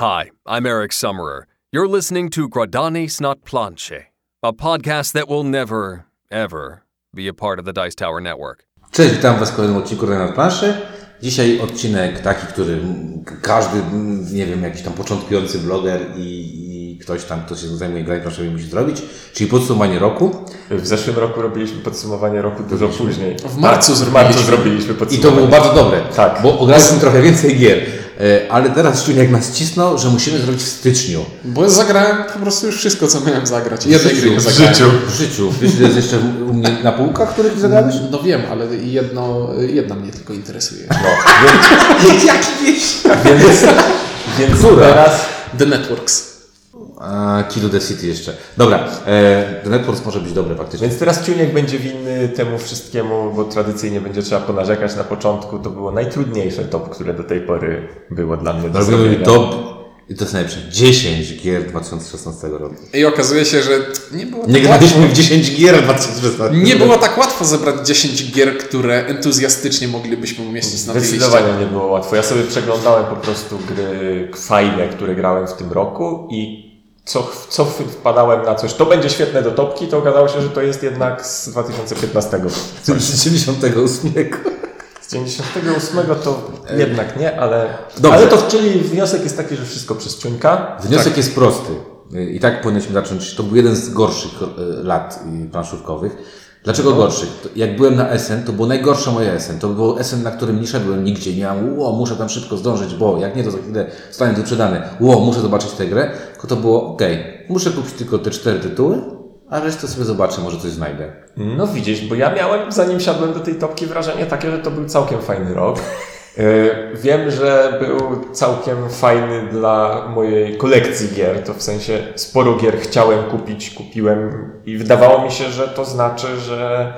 Hi, I'm Eric Summerer. You're listening to Gradanis Not Planche, a podcast that will never, ever be a part of the Dice Tower Network. Cześć, witam Was w kolejnym odcinku na planszy. Dzisiaj odcinek taki, który każdy, nie wiem, jakiś tam początkujący vloger i, i ktoś tam, kto się zajmuje grami planszowymi musi zrobić, czyli podsumowanie roku. W zeszłym roku robiliśmy podsumowanie roku dużo później. W marcu tak, w marcu zrobiliśmy. zrobiliśmy I to podsumowanie. było bardzo dobre, Tak. bo ograliśmy trochę więcej gier. E, Ale teraz Szczuniak nas cisnął, że musimy zrobić w styczniu. Bo zagrałem po prostu już wszystko, co miałem zagrać. Jednej gry nie w życiu. W życiu. Wiesz, ile jest jeszcze u mnie na półkach, których zagrałeś? No wiem, ale jedno, jedna mnie tylko interesuje. Jak wieś? Więc, więc teraz The Networks. A, Kill the City jeszcze. Dobra, e, The Networks może być dobre faktycznie. Więc teraz Ciuniek będzie winny temu wszystkiemu, bo tradycyjnie będzie trzeba ponarzekać na początku. To było najtrudniejsze top, które do tej pory było dla mnie do Robimy zrobienia. top, i to jest najlepsze, 10 gier 2016 roku. I okazuje się, że nie było Nie tak graliśmy łatwo. w 10 gier 2016 Nie było tak łatwo zebrać 10 gier, które entuzjastycznie moglibyśmy umieścić na tej liście. Zdecydowanie nie było łatwo. Ja sobie przeglądałem po prostu gry fajne, które grałem w tym roku i co, co wpadałem na coś, to będzie świetne do topki, to okazało się, że to jest jednak z 2015. Z 98. Z 98 to jednak nie, ale, Dobrze. ale to czyli wniosek jest taki, że wszystko przez ciuńka. Wniosek jest prosty. I tak powinniśmy zacząć. To był jeden z gorszych e, lat e, planszówkowych. Dlaczego gorszych? To Jak byłem na SN, to było najgorsze moje SN. To było SN, na którym nie szedłem nigdzie. Nie miałem, ło, muszę tam szybko zdążyć, bo jak nie, to za chwilę zostanie wyprzedane. Ło, muszę zobaczyć tę grę. Tylko to było, okej, muszę kupić tylko te cztery tytuły, a resztę sobie zobaczę, może coś znajdę. No widzisz, bo ja miałem, zanim siadłem do tej topki, wrażenie takie, że to był całkiem fajny rok. Yy, Wiem, że był całkiem fajny dla mojej kolekcji gier, to w sensie sporo gier chciałem kupić, kupiłem i wydawało mi się, że to znaczy, że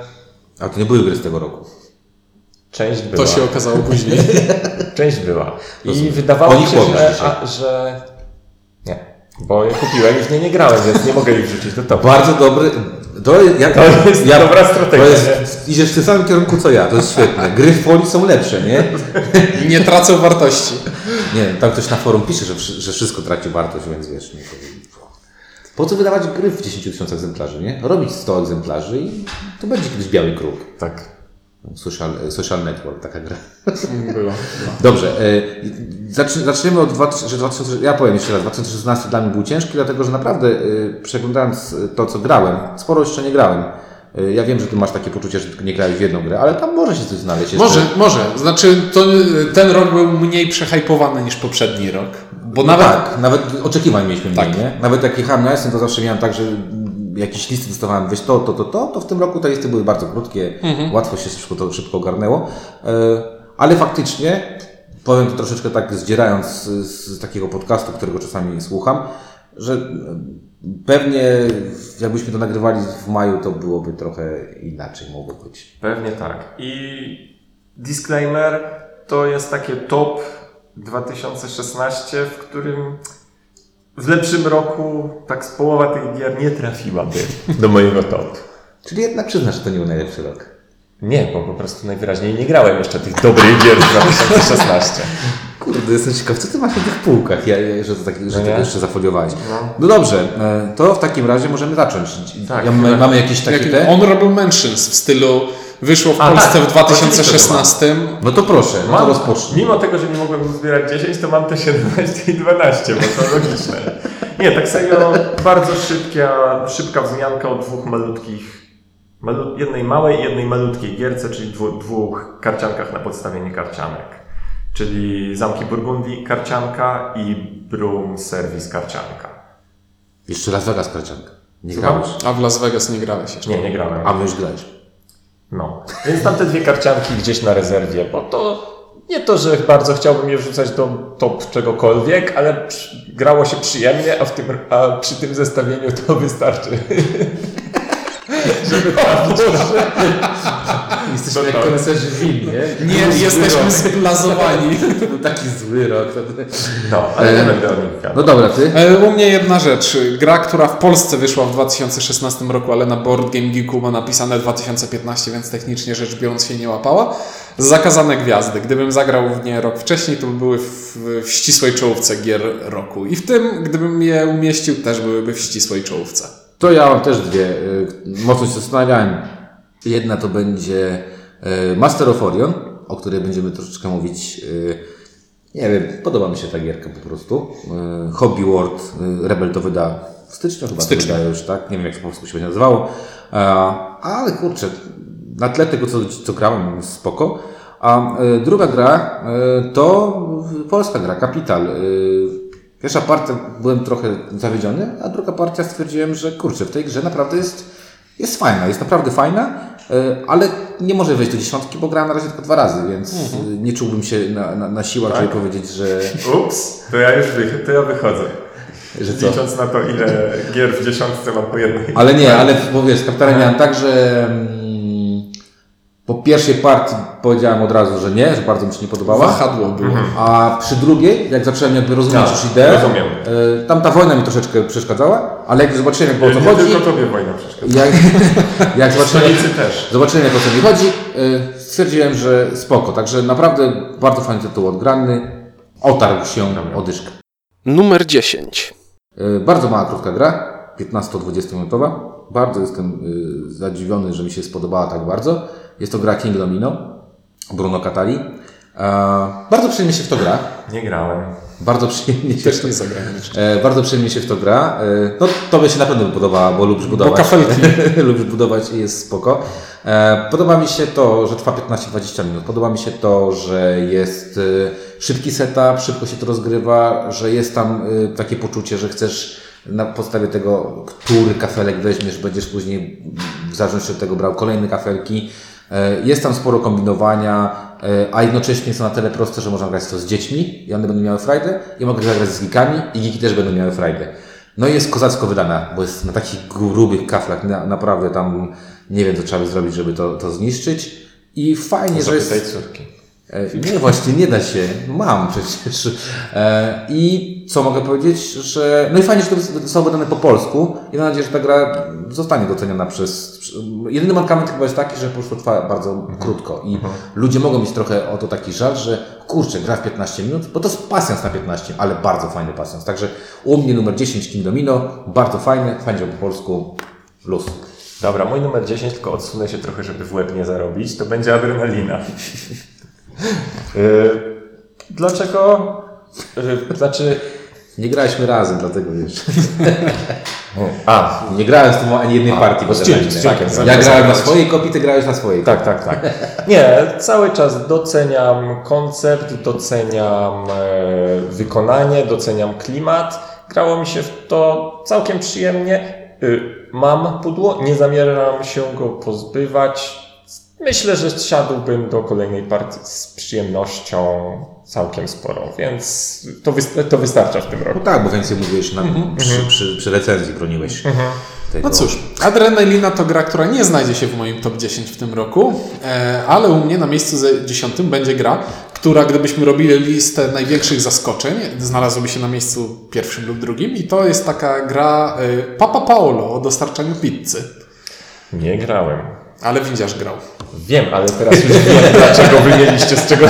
A to nie były gry z tego roku. część była. To się okazało później. Część była. I Rozumiem. wydawało mi się, że, a, że... Bo je kupiłem i w nie nie grałem, więc nie mogę ich wrzucić do topki. Bardzo dobry. To, ja, To jest dobra strategia, jest, idziesz w tym samym kierunku co ja, to jest świetne. Gry w folii są lepsze, nie? Nie tracą wartości. Nie, tam ktoś na forum pisze, że, że wszystko traci wartość, więc wiesz. Nie, po co wydawać gry w 10 tysiącach egzemplarzy, nie? Robić 100 egzemplarzy i to będzie kiedyś biały kruk. Tak. Social, social Network, taka gra. Było. było. Dobrze, e, zacz- zaczniemy od 2000, że 2000, ja powiem jeszcze raz, 2016 dla mnie był ciężki, dlatego że naprawdę e, przeglądając to, co grałem, sporo jeszcze nie grałem. E, Ja wiem, że ty masz takie poczucie, że nie grałeś w jedną grę, ale tam może się coś znaleźć. Jeszcze. Może, może. Znaczy, to, ten rok był mniej przehypowany niż poprzedni rok. Bo No nawet tak, nawet oczekiwań mieliśmy mniej, Tak. nie? Nawet jak jechałem na to zawsze miałem tak, że jakieś listy dostawałem, weź to, to, to, to, to w tym roku te listy były bardzo krótkie, łatwo się szybko, to szybko ogarnęło, E, ale faktycznie, powiem to troszeczkę tak zdzierając z, z takiego podcastu, którego czasami słucham, że e, pewnie jakbyśmy to nagrywali w maju, to byłoby trochę inaczej mogło być. Pewnie tak. I disclaimer, to jest takie top 2016, w którym w lepszym roku tak z połowa tych gier nie trafiłaby do mojego top. Czyli jednak przyznasz, że to nie był najlepszy rok. Nie, bo po prostu najwyraźniej nie grałem jeszcze tych dobrych gier z 2016. Kurde, jestem ciekaw, co ty masz na tych półkach, ja, ja, że, to tak, że No tego nie? jeszcze zafoliowałeś. No. No dobrze, e, to w takim razie możemy zacząć. Tak. ja, my, mamy jakieś takie jak te? honorable mentions w stylu wyszło w A, Polsce tak, w 2016. No to proszę, no to rozpocznij. mimo tego, że nie mogłem zbierać 10, to mam te 17 i 12, bo to logiczne. Nie, tak serio, bardzo szybka, szybka wzmianka o dwóch malutkich, malu, jednej małej i jednej malutkiej gierce, czyli dwu, dwóch karciankach na podstawie niekarcianek. Czyli Zamki Burgundii karcianka i Broom Service karcianka. Jeszcze Las Vegas karcianka. Nie Słucham? grałeś? A w Las Vegas nie grałeś jeszcze. Nie, nie grałem. A my już grałeś. No, więc tam te dwie karcianki gdzieś na rezerwie, bo to nie to, że bardzo chciałbym je wrzucać do top czegokolwiek, ale grało się przyjemnie, a, tym, a przy tym zestawieniu to wystarczy. Żeby trafić Jesteśmy jak tak. koneserzy win, nie? Nie, zły jesteśmy był taki zły rok. No, ale nie E. No dobra, ty? E, U mnie jedna rzecz. Gra, która w Polsce wyszła w 2016 roku, ale na Board Game Geeku ma napisane 2015, więc technicznie rzecz biorąc się nie łapała. Zakazane Gwiazdy. Gdybym zagrał w nie rok wcześniej, to by były w, w ścisłej czołówce gier roku. I w tym, gdybym je umieścił, też byłyby w ścisłej czołówce. To ja mam też dwie. y, Mocno się zastanawiałem. Jedna to będzie y, Master of Orion, o której będziemy troszeczkę mówić. y, Nie wiem, podoba mi się ta gierka po prostu. Y, Hobby World Rebel to wyda w styczniu chyba. styczniu. już, tak? Nie wiem jak to po polsku się będzie nazywało. E, Ale kurczę, na tle tego co, co grałem, spoko. A druga gra to polska gra, Kapital. Pierwsza partia byłem trochę zawiedziony, a druga partia stwierdziłem, że kurczę, w tej grze naprawdę jest, jest fajna, jest naprawdę fajna, ale nie może wejść do dziesiątki, bo grałem na razie tylko dwa razy, więc y, nie czułbym się na, na, na siłach, żeby powiedzieć, że, Ups, to ja już wych, to ja wychodzę. że co. Licząc na to, ile gier w dziesiątce mam po jednej. Ale nie, ale bo wiesz, z kapitana miałem tak, że mm, po pierwszej partii powiedziałem od razu, że nie, że bardzo mi się nie podobała. Wahadło było. A przy drugiej, jak zacząłem jakby rozumieć Tak, już ideę, rozumiem. y, tam ta wojna mi troszeczkę przeszkadzała, ale jak zobaczyłem jak było o co nie chodzi, tylko tobie wojna przeszkadza. jak, jak zobaczyłem, Stolicy też. zobaczyłem jak o co mi chodzi, y, stwierdziłem, że spoko. Także naprawdę bardzo fajny tytuł odgrany, otarł się o dyszkę. Numer 10. Y, Bardzo mała, krótka gra, 15-20 minutowa. Bardzo jestem y, zadziwiony, że mi się spodobała tak bardzo. Jest to gra King Domino, Bruno Catali. Bardzo przyjemnie się w to gra. Nie grałem. Bardzo przyjemnie się, jeszcze. e, bardzo przyjemnie się w to gra. E, no, tobie się na pewno podoba, bo lubisz budować. kafelki. lubisz budować i jest spoko. E, podoba mi się to, że trwa 15-20 minut. Podoba mi się to, że jest e, szybki setup, szybko się to rozgrywa, że jest tam e, takie poczucie, że chcesz na podstawie tego, który kafelek weźmiesz, będziesz później w zależności od tego brał kolejne kafelki. E, Jest tam sporo kombinowania, e, a jednocześnie są na tyle proste, że można grać to z dziećmi i one będą miały frajdę. I mogę zagrać z geekami i geeki też będą miały frajdę. No i jest kozacko wydana, bo jest na takich grubych kaflach, na, naprawdę tam nie wiem co trzeba by zrobić, żeby to, to zniszczyć. I fajnie, że jest... córki. E, Nie, właśnie nie da się. Mam przecież. E, I co mogę powiedzieć, że. No i fajnie, że to zostało wydane po polsku i mam nadzieję, że ta gra zostanie doceniona przez. Jedyny mankament chyba jest taki, że po prostu trwa bardzo krótko i ludzie mogą mieć trochę o to taki żal, że kurczę, gra w 15 minut, bo to jest pasjans na 15, ale bardzo fajny pasjans. Także u mnie numer 10 King Domino, bardzo fajny, fajnie, po polsku luz. Dobra, mój numer 10, tylko odsunę się trochę, żeby w łeb nie zarobić, to będzie adrenalina. Yy, dlaczego? Yy, znaczy... Nie graliśmy razem, dlatego wiesz. A, Nie grałem z tym ani jednej partii. bo z czymś, tak, tak, ja grałem na swojej kopii, ty grałeś na swojej. tak, tak, tak. Nie, cały czas doceniam koncept, doceniam e, wykonanie, doceniam klimat. Grało mi się w to całkiem przyjemnie. Y, mam pudło, nie zamierzam się go pozbywać. Myślę, że siadłbym do kolejnej partii z przyjemnością całkiem sporą, więc to, to wystarcza w tym roku. No tak, bo więcej mówiłeś na, Mhm, przy, przy, przy recenzji, broniłeś tego. No cóż, Adrenalina to gra, która nie znajdzie się w moim top 10 w tym roku, e, ale u mnie na miejscu ze- 10 będzie gra, która gdybyśmy robili listę największych zaskoczeń, znalazłaby się na miejscu pierwszym lub drugim i to jest taka gra e, Papa Paolo o dostarczaniu pizzy. Nie grałem. Ale windziarz grał. Wiem, ale teraz już wiem, dlaczego wy mieliście z czego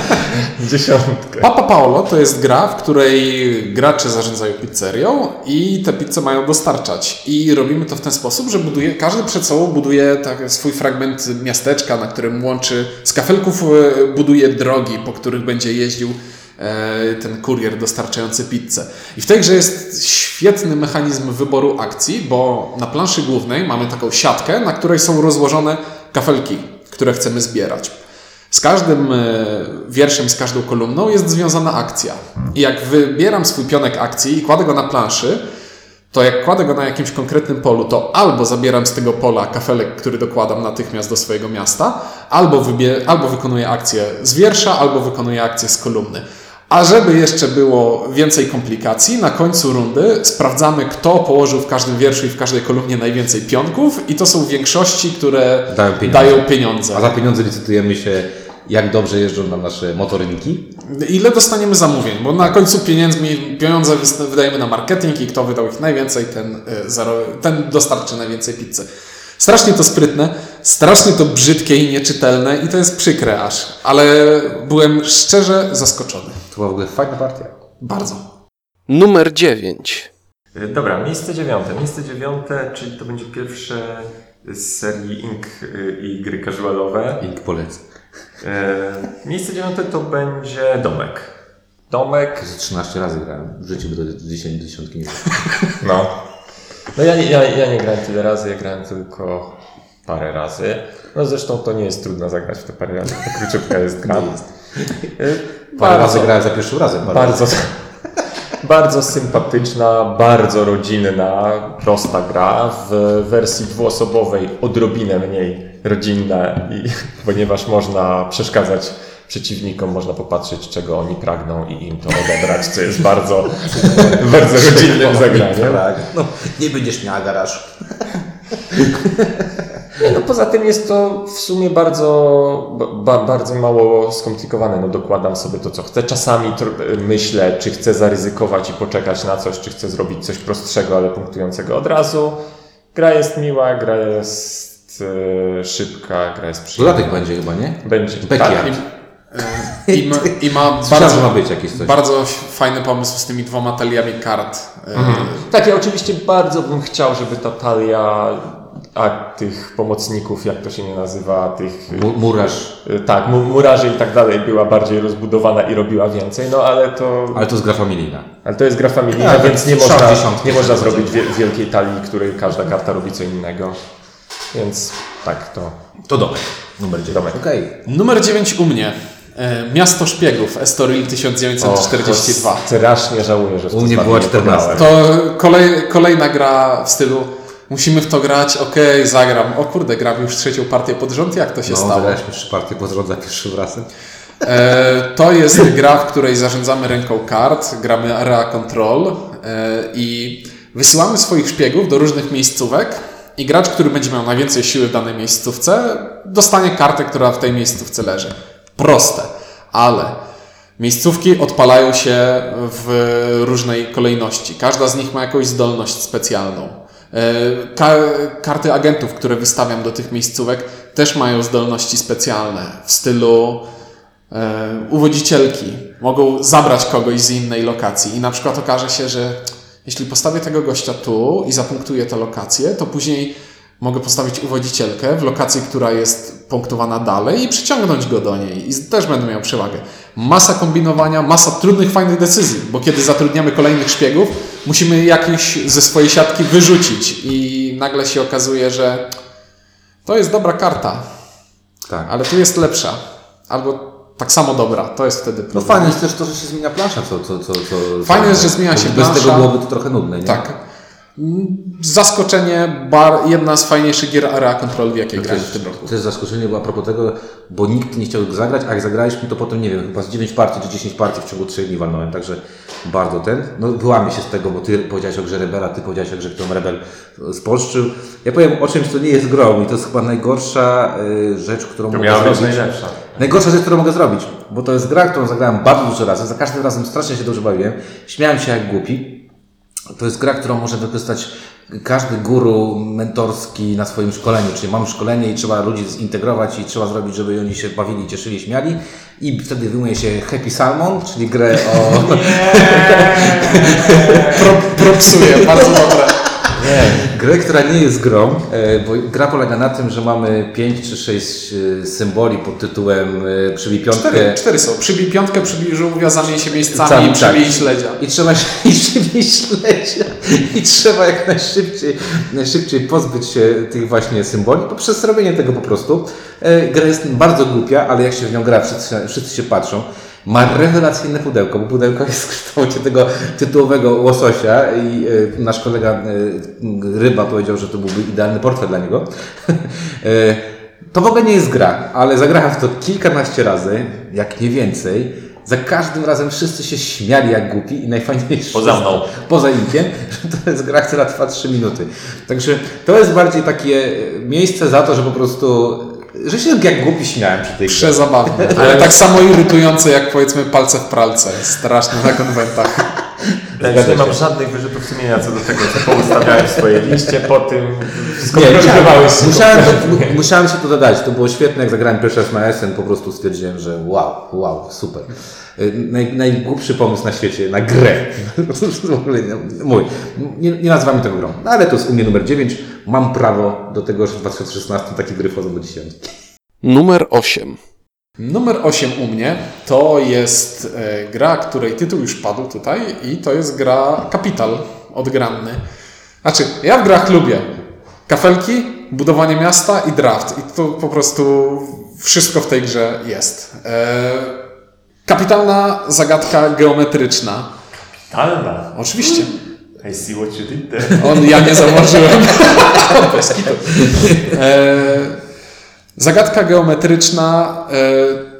dziesiątkę. Papa Paolo to jest gra, w której gracze zarządzają pizzerią i te pizze mają dostarczać. I robimy to w ten sposób, że buduje, każdy przed sobą buduje tak swój fragment miasteczka, na którym łączy, z kafelków e, buduje drogi, po których będzie jeździł ten kurier dostarczający pizzę. I w tej grze jest świetny mechanizm wyboru akcji, bo na planszy głównej mamy taką siatkę, na której są rozłożone kafelki, które chcemy zbierać. Z każdym e, wierszem, z każdą kolumną jest związana akcja. I jak wybieram swój pionek akcji i kładę go na planszy, to jak kładę go na jakimś konkretnym polu, to albo zabieram z tego pola kafelek, który dokładam natychmiast do swojego miasta, albo, albo wykonuję akcję z wiersza, albo wykonuję akcję z kolumny. A żeby jeszcze było więcej komplikacji, na końcu rundy sprawdzamy, kto położył w każdym wierszu i w każdej kolumnie najwięcej pionków i to są większości, które Dają pieniądze. Dają pieniądze. A za pieniądze licytujemy się, jak dobrze jeżdżą nam nasze motorynki. Ile dostaniemy zamówień? Bo na końcu pieniędzmi, pieniądze wydajemy na marketing i kto wydał ich najwięcej, ten, zaro, ten dostarczy najwięcej pizzy. Strasznie to sprytne, strasznie to brzydkie i nieczytelne i to jest przykre aż, ale byłem szczerze zaskoczony. Była w ogóle fajna partia. Bardzo. Numer 9. Y, Dobra, miejsce dziewiąte. Miejsce dziewiąte, czyli to będzie pierwsze z serii Ink y, i gry casualowe. Ink polecę. Y, Miejsce dziewiąte to będzie domek. Domek, Z 13 razy grałem. W życiu by do 10 dziesiątki nie no. No ja, nie- ja, ja nie grałem tyle razy, ja grałem tylko parę razy. No zresztą to nie jest trudno zagrać w te parę razy, to króciutka jest gra. Parę razy Bardzo, grałem za pierwszym razem. Parę bardzo, bardzo sympatyczna, bardzo rodzinna, prosta gra w wersji dwuosobowej, odrobinę mniej rodzinna, i, ponieważ można przeszkadzać przeciwnikom, można popatrzeć, czego oni pragną i im to odebrać, co jest bardzo, bardzo rodzinnym zagraniem. Tak. No, nie będziesz miała garażu. No poza tym jest to w sumie bardzo, ba, bardzo mało skomplikowane. No dokładam sobie to, co chcę. Czasami tr- myślę, czy chcę zaryzykować i poczekać na coś, czy chcę zrobić coś prostszego, ale punktującego od razu. Gra jest miła, gra jest e, szybka, gra jest przyjemna. Dodatek będzie chyba, nie? Będzie. Backyard. Tak, I, i, ma, i ma że ma bardzo, być jakieś coś. bardzo fajny pomysł z tymi dwoma taliami kart. E, tak, ja oczywiście bardzo bym chciał, żeby ta talia a tych pomocników, jak to się nie nazywa, tych Mu- Murarz. Y, Tak, mu- murarzy i tak dalej była bardziej rozbudowana i robiła więcej, no ale to, Ale to jest gra familijna. ale to jest gra familijna, Tak, więc nie można, nie można zrobić wie, wielkiej talii, której każda karta robi co innego. Więc tak, to To domek. Numer 9. Domek. Okej. Numer 9 u mnie. E, Miasto Szpiegów, Estoril 1942. Och, strasznie żałuję, że w to U mnie była nie 14. pograłem. To kolej, kolejna gra w stylu musimy w to grać, okej, zagram. O kurde, gram już trzecią partię pod rząd, jak to się No, stało? zagraliśmy trzy partie pod rząd za pierwszym razem. E, to jest gra, w której zarządzamy ręką kart, gramy area control e, i wysyłamy swoich szpiegów do różnych miejscówek i gracz, który będzie miał najwięcej siły w danej miejscówce, dostanie kartę, która w tej miejscówce leży. Proste, ale miejscówki odpalają się w różnej kolejności. Każda z nich ma jakąś zdolność specjalną. E, Ka karty agentów, które wystawiam do tych miejscówek, też mają zdolności specjalne w stylu e, uwodzicielki. Mogą zabrać kogoś z innej lokacji. I na przykład okaże się, że jeśli postawię tego gościa tu i zapunktuję tę lokację, to później mogę postawić uwodzicielkę w lokacji, która jest punktowana dalej i przyciągnąć go do niej i też będę miał przewagę. Masa kombinowania, masa trudnych, fajnych decyzji, bo kiedy zatrudniamy kolejnych szpiegów, musimy jakiś ze swojej siatki wyrzucić i nagle się okazuje, że to jest dobra karta, Tak. ale tu jest lepsza. Albo tak samo dobra. To jest wtedy No problem. fajne jest też to, że się zmienia plansza, co... co, co, co Fajne jest, że zmienia się Bez plansza. tego byłoby to trochę nudne, nie? Tak. Zaskoczenie, bar, jedna z fajniejszych gier area control, w jakiej grałem w tym roku. To jest zaskoczenie było a propos tego, bo nikt nie chciał zagrać, a jak zagraliśmy, to potem, nie wiem, chyba z 9 partii czy 10 partii w ciągu 3 dni walnąłem, także bardzo ten. No wyłamię się z tego, bo ty powiedziałeś o grze Rebela, ty powiedziałeś o grze, którą Rebel spolszczył. Ja powiem o czymś, co nie jest grą i to jest chyba najgorsza y, rzecz, którą To mogę miała być zrobić. najlepsza. Najgorsza rzecz, którą mogę zrobić, bo to jest gra, którą zagrałem bardzo dużo razy, za każdym razem strasznie się dobrze bawiłem, śmiałem się jak głupi. To jest gra, którą może wykorzystać każdy guru mentorski na swoim szkoleniu. Czyli mam szkolenie i trzeba ludzi zintegrować i trzeba zrobić, żeby oni się bawili, cieszyli, śmiali. I wtedy wyjmuje się Happy Salmon, czyli grę o... Pro, propsuje, bardzo dobre. Grę, która nie jest grą, e, bo gra polega na tym, że mamy 5 czy 6 symboli pod tytułem e, przybij piątkę. Cztery, cztery są. Przybij piątkę, przybij żółwia, zamień się miejscami Sami, i przybij tak. śledzia. I trzeba się i szybciej śledzie. I trzeba jak najszybciej, najszybciej pozbyć się tych właśnie symboli poprzez robienie tego po prostu. E, Gra jest bardzo głupia, ale jak się w nią gra, wszyscy, wszyscy się patrzą. Ma rewelacyjne pudełko, bo pudełko jest w kształcie tego tytułowego łososia i e, nasz kolega e, Ryba powiedział, że to byłby idealny portfel dla niego. E, to w ogóle nie jest gra, ale zagrałem w to kilkanaście razy, jak nie więcej. Za każdym razem wszyscy się śmiali jak głupi i najfajniejsze. Poza mną. Poza Inkiem, że to jest gra, która trwa 3 minuty. Także to jest bardziej takie miejsce za to, że po prostu, że się jak głupi śmiałem przy tej grze. Przezabawne, ale tak samo irytujące jak powiedzmy palce w pralce. Straszne na konwentach. Ja już nie mam żadnych wyrzutów sumienia co do tego, co poustawiałem w swojej liście po tym, Nie, skontrolowałeś się. musiałem, mu- musiałem się to dodać. To było świetne, jak zagrałem pierwszy raz na SN, po prostu stwierdziłem, że wow, wow, super. Y, Naj, najgłupszy pomysł na świecie, na grę. w ogóle nie- mój. Nie, nie nazywamy tego grą. No, ale to jest u mnie numer 9. Mam prawo do tego, że w 2016 takie gry wchodzą do dziesiątki. Numer 8. Numer 8 u mnie to jest e, gra, której tytuł już padł tutaj i to jest gra Capital odgranny. Znaczy, ja w grach lubię kafelki, budowanie miasta i draft. I to po prostu wszystko w tej grze jest. E, kapitalna zagadka geometryczna. Talna. Oczywiście. I see what you did there. On, ja nie zauważyłem. Bez kitu. E, zagadka geometryczna. E,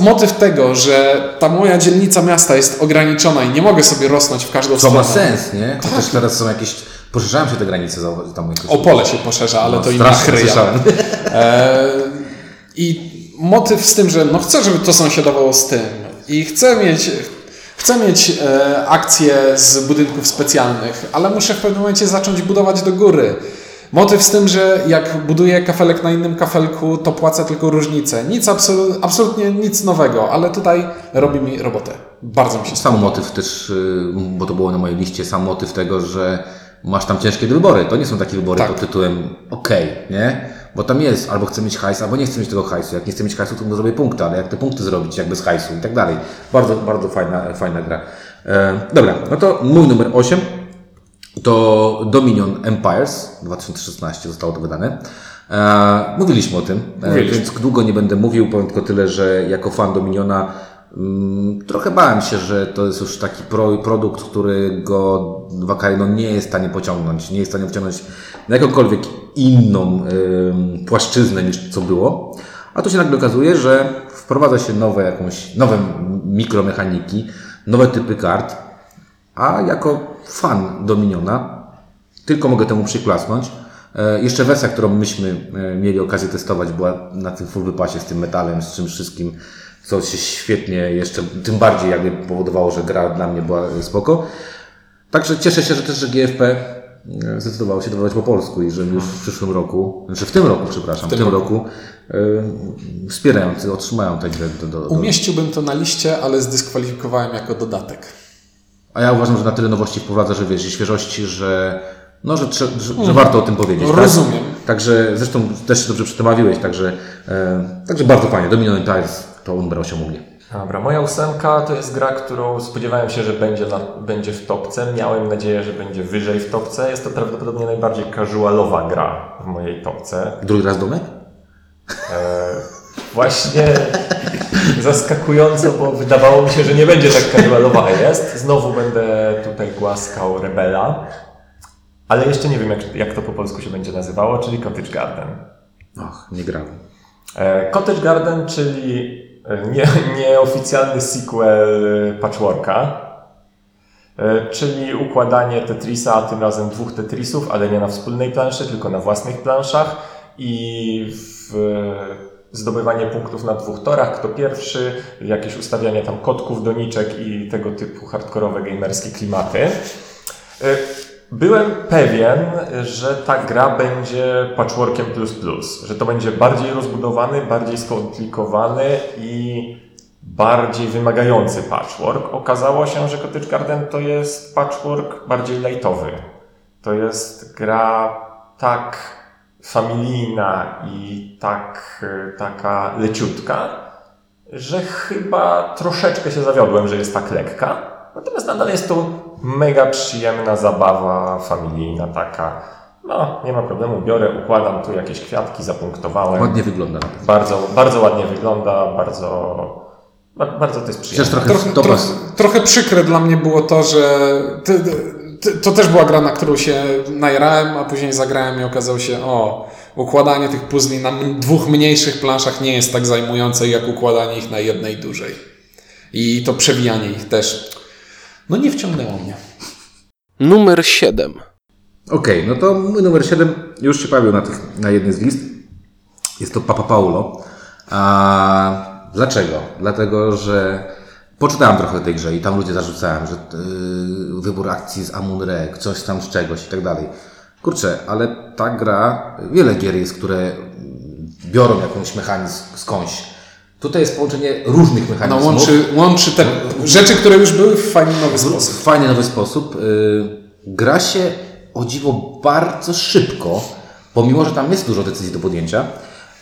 motyw tego, że ta moja dzielnica miasta jest ograniczona i nie mogę sobie rosnąć w każdą Co ma stronę. sens, nie? Chociaż teraz są jakieś... Poszerzają się te granice, tam jakoś... Opole się poszerza, ale No, to inna chryja. E, I motyw z tym, że no chcę, żeby to sąsiadowało z tym i chcę mieć, chcę mieć e, akcje z budynków specjalnych, ale muszę w pewnym momencie zacząć budować do góry. Motyw z tym, że jak buduję kafelek na innym kafelku, to płacę tylko różnicę. Nic, absolu- absolutnie nic nowego, ale tutaj robi mi robotę. Bardzo mi się Sam motyw też, y, bo to było na mojej liście, sam motyw tego, że masz tam ciężkie wybory. To nie są takie wybory Tak. pod tytułem okej, nie? Bo tam jest, albo chcę mieć hajs, albo nie chcę mieć tego hajsu. Jak nie chcę mieć hajsu, to zrobię punkty, ale jak te punkty zrobić, jak bez hajsu i tak dalej. Bardzo, bardzo fajna, fajna gra. E, dobra, no to mój numer 8 to Dominion Empires 2016 zostało to wydane. E, mówiliśmy o tym, e, Mówiliśmy. więc długo nie będę mówił, powiem tylko tyle, że jako fan Dominiona trochę bałem się, że to jest już taki pro, produkt, którego Wakaino nie jest w stanie pociągnąć, nie jest w stanie wciągnąć na jakąkolwiek inną ym, płaszczyznę niż co było. A tu się nagle okazuje, że wprowadza się nowe jakąś, nowe mikromechaniki, nowe typy kart, a jako fan Dominiona tylko mogę temu przyklasnąć. E, jeszcze wersja, którą myśmy e, mieli okazję testować, była na tym full wypasie z tym metalem, z czym wszystkim, co się świetnie jeszcze, tym bardziej jakby powodowało, że gra dla mnie była e, spoko. Także cieszę się, że też, że GFP e, zdecydowało się wydawać po polsku i że już w przyszłym roku, znaczy w tym roku, przepraszam, w tym, roku, e, wspierający otrzymają tę grę do, do, do, Umieściłbym to na liście, ale zdyskwalifikowałem jako dodatek. A ja uważam, że na tyle nowości wprowadza, że wiesz, i świeżości, że, no, że, że, że warto o tym powiedzieć. tak? Rozumiem. Także zresztą też się dobrze przedstawiłeś, także, e, także bardzo fajnie. Dominion Empires to numer 8 u mnie. Dobra, moja ósemka to jest gra, którą spodziewałem się, że będzie, na, będzie w topce. Miałem nadzieję, że będzie wyżej w topce. Jest to prawdopodobnie najbardziej casualowa gra w mojej topce. Drugi raz domek? E, właśnie zaskakująco, bo wydawało mi się, że nie będzie tak casualowa, a jest. Znowu będę tutaj głaskał Rebela. Ale jeszcze nie wiem, jak, jak to po polsku się będzie nazywało, czyli Cottage Garden. Och, nie grałem. E, Cottage Garden, czyli nie, nieoficjalny sequel e, Patchworka, e, czyli układanie Tetrisa, tym razem dwóch Tetrisów, ale nie na wspólnej planszy, tylko na własnych planszach i w, e, zdobywanie punktów na dwóch torach, kto pierwszy, jakieś ustawianie tam kotków, doniczek i tego typu hardkorowe gamerskie klimaty. Byłem pewien, że ta gra będzie patchworkiem plus plus, że to będzie bardziej rozbudowany, bardziej skomplikowany i bardziej wymagający patchwork. Okazało się, że Cottage Garden to jest patchwork bardziej lightowy. To jest gra tak familijna i tak taka leciutka, że chyba troszeczkę się zawiodłem, że jest tak lekka. Natomiast nadal jest to mega przyjemna zabawa familijna taka. No, nie ma problemu, biorę, układam tu jakieś kwiatki, zapunktowałem. Ładnie wygląda. Bardzo, bardzo ładnie wygląda, bardzo, ba- bardzo to jest przyjemne. trochę Trochę, trochę, trochę przykre dla mnie było to, że ty, ty, to też była gra, na którą się najrałem, a później zagrałem i okazało się, o, układanie tych puzli na dwóch mniejszych planszach nie jest tak zajmujące, jak układanie ich na jednej dużej. I to przewijanie ich też, no nie wciągnęło mnie. Numer 7. Okej, no to mój numer 7 już się pojawił na, tych, na jednej z list. Jest to Papa Paulo. A dlaczego? Dlatego, że poczytałem trochę o tej grze i tam ludzie zarzucałem, że yy, wybór akcji z Amun-Re, coś tam z czegoś i tak dalej. Kurczę, ale ta gra, wiele gier jest, które biorą jakąś mechanizm skądś. Tutaj jest połączenie różnych No, mechanizmów. łączy, łączy te rzeczy, które już były w fajny nowy sposób. W fajny, nowy sposób. Yy, gra się o dziwo bardzo szybko, pomimo, że tam jest dużo decyzji do podjęcia.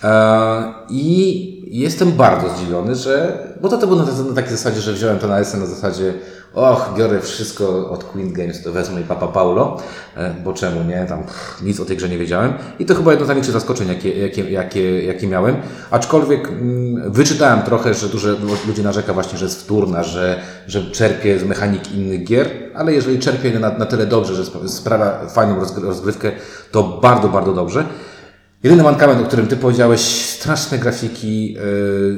E, I jestem bardzo zdziwiony, że. Bo to, to było na, na takiej zasadzie, że wziąłem to na SN na zasadzie, och, biorę wszystko od Queen Games, to wezmę i Papa Paulo, e, bo czemu nie? Tam pff, nic o tej grze nie wiedziałem. I to chyba jedno z największych zaskoczeń, jakie, jakie, jakie, jakie miałem. Aczkolwiek mm, wyczytałem trochę, że dużo ludzi narzeka właśnie, że jest wtórna, że, że czerpie z mechaniki innych gier, ale jeżeli czerpie na, na tyle dobrze, że spra- sprawia fajną rozgry- rozgrywkę, to bardzo, bardzo dobrze. Jedyny mankament, o którym Ty powiedziałeś, straszne grafiki, yy,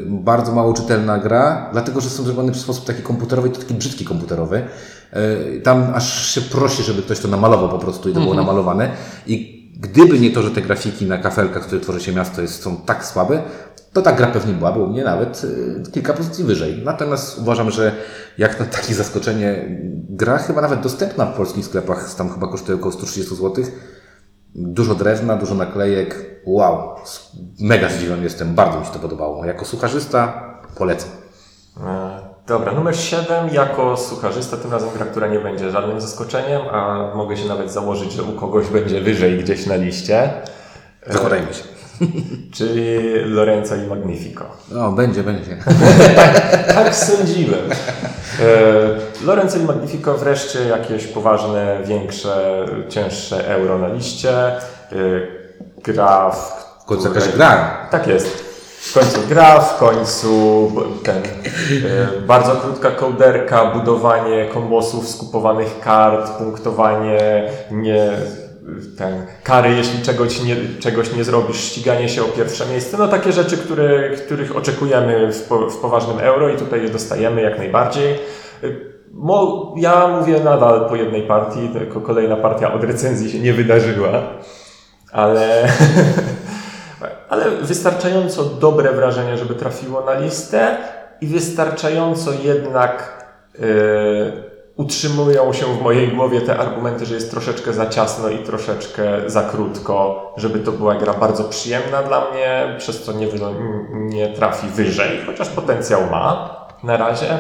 bardzo mało czytelna gra, dlatego że są zrobione w sposób taki komputerowy, to taki brzydki komputerowy. Yy, tam aż się prosi, żeby ktoś to namalował po prostu i to było namalowane. I gdyby nie to, że te grafiki na kafelkach, z których tworzy się miasto, jest, są tak słabe, to ta gra pewnie byłaby u mnie nawet yy, kilka pozycji wyżej. Natomiast uważam, że jak na takie zaskoczenie, gra chyba nawet dostępna w polskich sklepach, tam chyba kosztuje około 130 zł. Dużo drewna, dużo naklejek. Wow, mega zdziwiony jestem, bardzo mi się to podobało. Jako sucharzysta polecam. E, Dobra, numer 7 jako sucharzysta, tym razem gra, która nie będzie żadnym zaskoczeniem, a mogę się nawet założyć, że u kogoś będzie wyżej gdzieś na liście, Zakładajmy się. czyli Lorenzo i Magnifico. O, będzie, będzie. Tak sądziłem. E, Lorenzo i Magnifico wreszcie jakieś poważne, większe, cięższe euro na liście. E, Gra w W końcu jakaś gra. Tak jest. W końcu gra, w końcu ten, e, bardzo krótka kołderka, budowanie kombosów, skupowanych kart, punktowanie, nie, ten, kary, jeśli czegoś nie, czegoś nie zrobisz, ściganie się o pierwsze miejsce. No takie rzeczy, które, których oczekujemy w, po, w poważnym euro i tutaj je dostajemy jak najbardziej. Mo, ja mówię nadal po jednej partii, tylko kolejna partia od recenzji się nie wydarzyła, ale ale wystarczająco dobre wrażenie, żeby trafiło na listę i wystarczająco jednak yy, utrzymują się w mojej głowie te argumenty, że jest troszeczkę za ciasno i troszeczkę za krótko, żeby to była gra bardzo przyjemna dla mnie, przez co nie, nie trafi wyżej, chociaż potencjał ma na razie.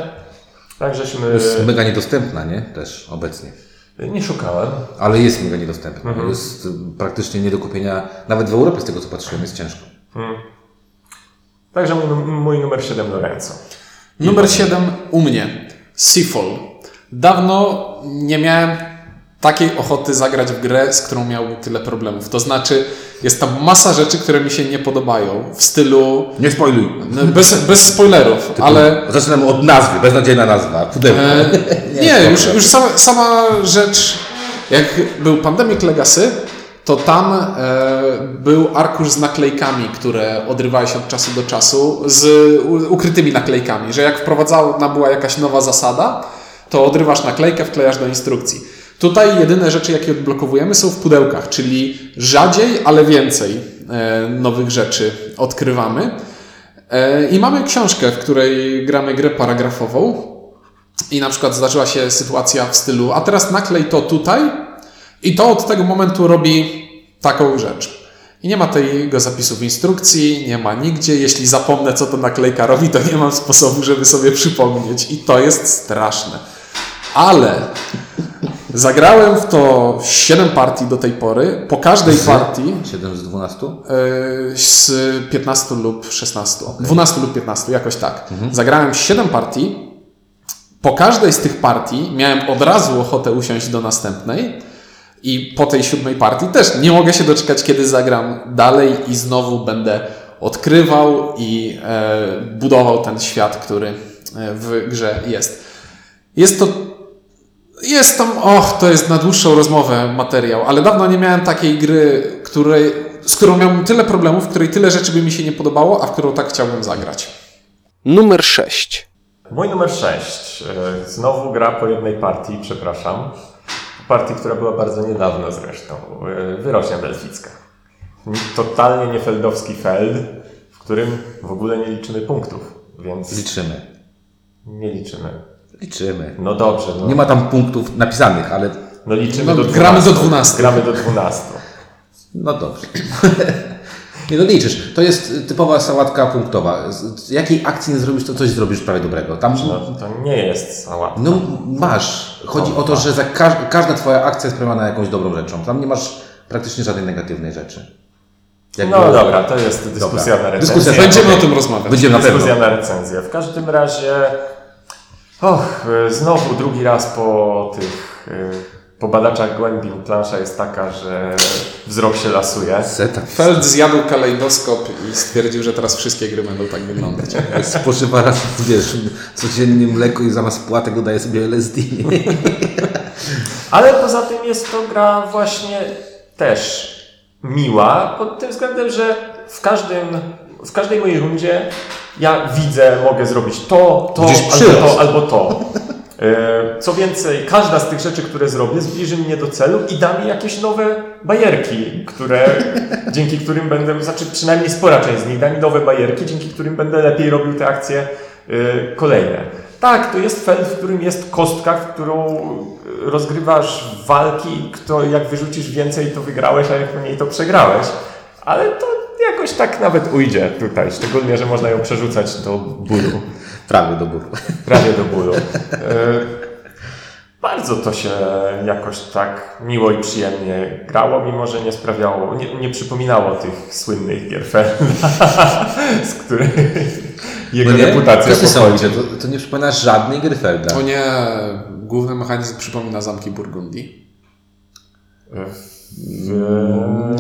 Tak żeśmy... Jest mega niedostępna, nie? Też obecnie. Nie szukałem. Ale jest mega niedostępna. Jest y, praktycznie nie do kupienia, nawet w Europie z tego co patrzyłem, jest ciężko. Także mój, mój numer 7 Lorenzo. Numer 7 u mnie. Seafall. Dawno nie miałem takiej ochoty zagrać w grę, z którą miałbym tyle problemów. To znaczy, jest tam masa rzeczy, które mi się nie podobają. W stylu. Nie spoiluj. no, Bez, bez spoilerów, ale. Zaczynamy od nazwy, beznadziejna nazwa. Pudełko. E, nie, już, już sama, sama rzecz. Jak był Pandemic Legacy, to tam e, był arkusz z naklejkami, które odrywały się od czasu do czasu, z u, ukrytymi naklejkami, że jak wprowadzana była jakaś nowa zasada, to odrywasz naklejkę, wklejasz do instrukcji. Tutaj jedyne rzeczy, jakie odblokowujemy, są w pudełkach, czyli rzadziej, ale więcej e, nowych rzeczy odkrywamy. E, I mamy książkę, w której gramy grę paragrafową. I na przykład zdarzyła się sytuacja w stylu, a teraz naklej to tutaj i to od tego momentu robi taką rzecz. I nie ma tego zapisu w instrukcji, nie ma nigdzie. Jeśli zapomnę, co to naklejka robi, to nie mam sposobu, żeby sobie przypomnieć. I to jest straszne. Ale zagrałem w to 7 partii do tej pory. Po każdej partii 7 z 12? Yy, z 15 lub 16. 12 lub 15, jakoś tak. Zagrałem 7 partii. Po każdej z tych partii miałem od razu ochotę usiąść do następnej. I po tej siódmej partii też nie mogę się doczekać, kiedy zagram dalej i znowu będę odkrywał i e, budował ten świat, który e, w grze jest. Jest to jest tam, och, to jest na dłuższą rozmowę materiał, ale dawno nie miałem takiej gry, której, z którą miałbym tyle problemów, w której tyle rzeczy by mi się nie podobało, a w którą tak chciałbym zagrać. Numer 6. Mój numer 6. Znowu gra po jednej partii, przepraszam. Partii, która była bardzo niedawno zresztą. E, Wyrocznia Belficka. Totalnie niefeldowski feld, w którym w ogóle nie liczymy punktów, więc Liczymy. nie liczymy. Liczymy. No dobrze, no, Nie ma tam punktów napisanych, ale no liczymy No, do 12. gramy do 12. Gramy do 12. no dobrze. Nie no liczysz. To jest typowa sałatka punktowa. Z jakiej akcji nie zrobisz, to coś zrobisz prawie dobrego. Tam, No, to nie jest sałatka. no masz. Chodzi o to, że za każ każda twoja akcja jest premiowana jakąś dobrą rzeczą. Tam nie masz praktycznie żadnej negatywnej rzeczy. Jakby- No dobra, to jest dyskusja na recenzję. Dyskusja, Będziemy o tym rozmawiać. Będziemy na pewno. Dyskusja na recenzję. W każdym razie, och, e, znowu drugi raz po tych, e, po badaczach głębin plansza jest taka, że wzrok się lasuje. Seta. Feld zjadł kalejdoskop i stwierdził, że teraz wszystkie gry będą tak wyglądać. Spożywa raz, wiesz, codziennie mleko i zamiast płatek dodaje sobie LSD. Ale poza tym jest to gra właśnie też miła, pod tym względem, że w każdym, w każdej mojej rundzie ja widzę, mogę zrobić to, to, albo to, albo to. E, Co więcej, każda z tych rzeczy, które zrobię, zbliży mnie do celu i da mi jakieś nowe bajerki, które, dzięki którym będę, znaczy przynajmniej spora część z nich da mi nowe bajerki, dzięki którym będę lepiej robił te akcje e, kolejne. Tak, to jest feld, w którym jest kostka, w którą rozgrywasz walki, kto jak wyrzucisz więcej, to wygrałeś, a jak mniej, to przegrałeś. Ale to jakoś tak nawet ujdzie tutaj, szczególnie, że można ją przerzucać do bólu Prawie do góry. prawie do bólu. E, Bardzo to się jakoś tak miło i przyjemnie grało, mimo że nie sprawiało, nie, nie przypominało tych słynnych gier z których jego No nie? reputacja pochodzi. to, to nie przypominasz żadnej gry Felda. O nie, główny mechanizm przypomina zamki Burgundii.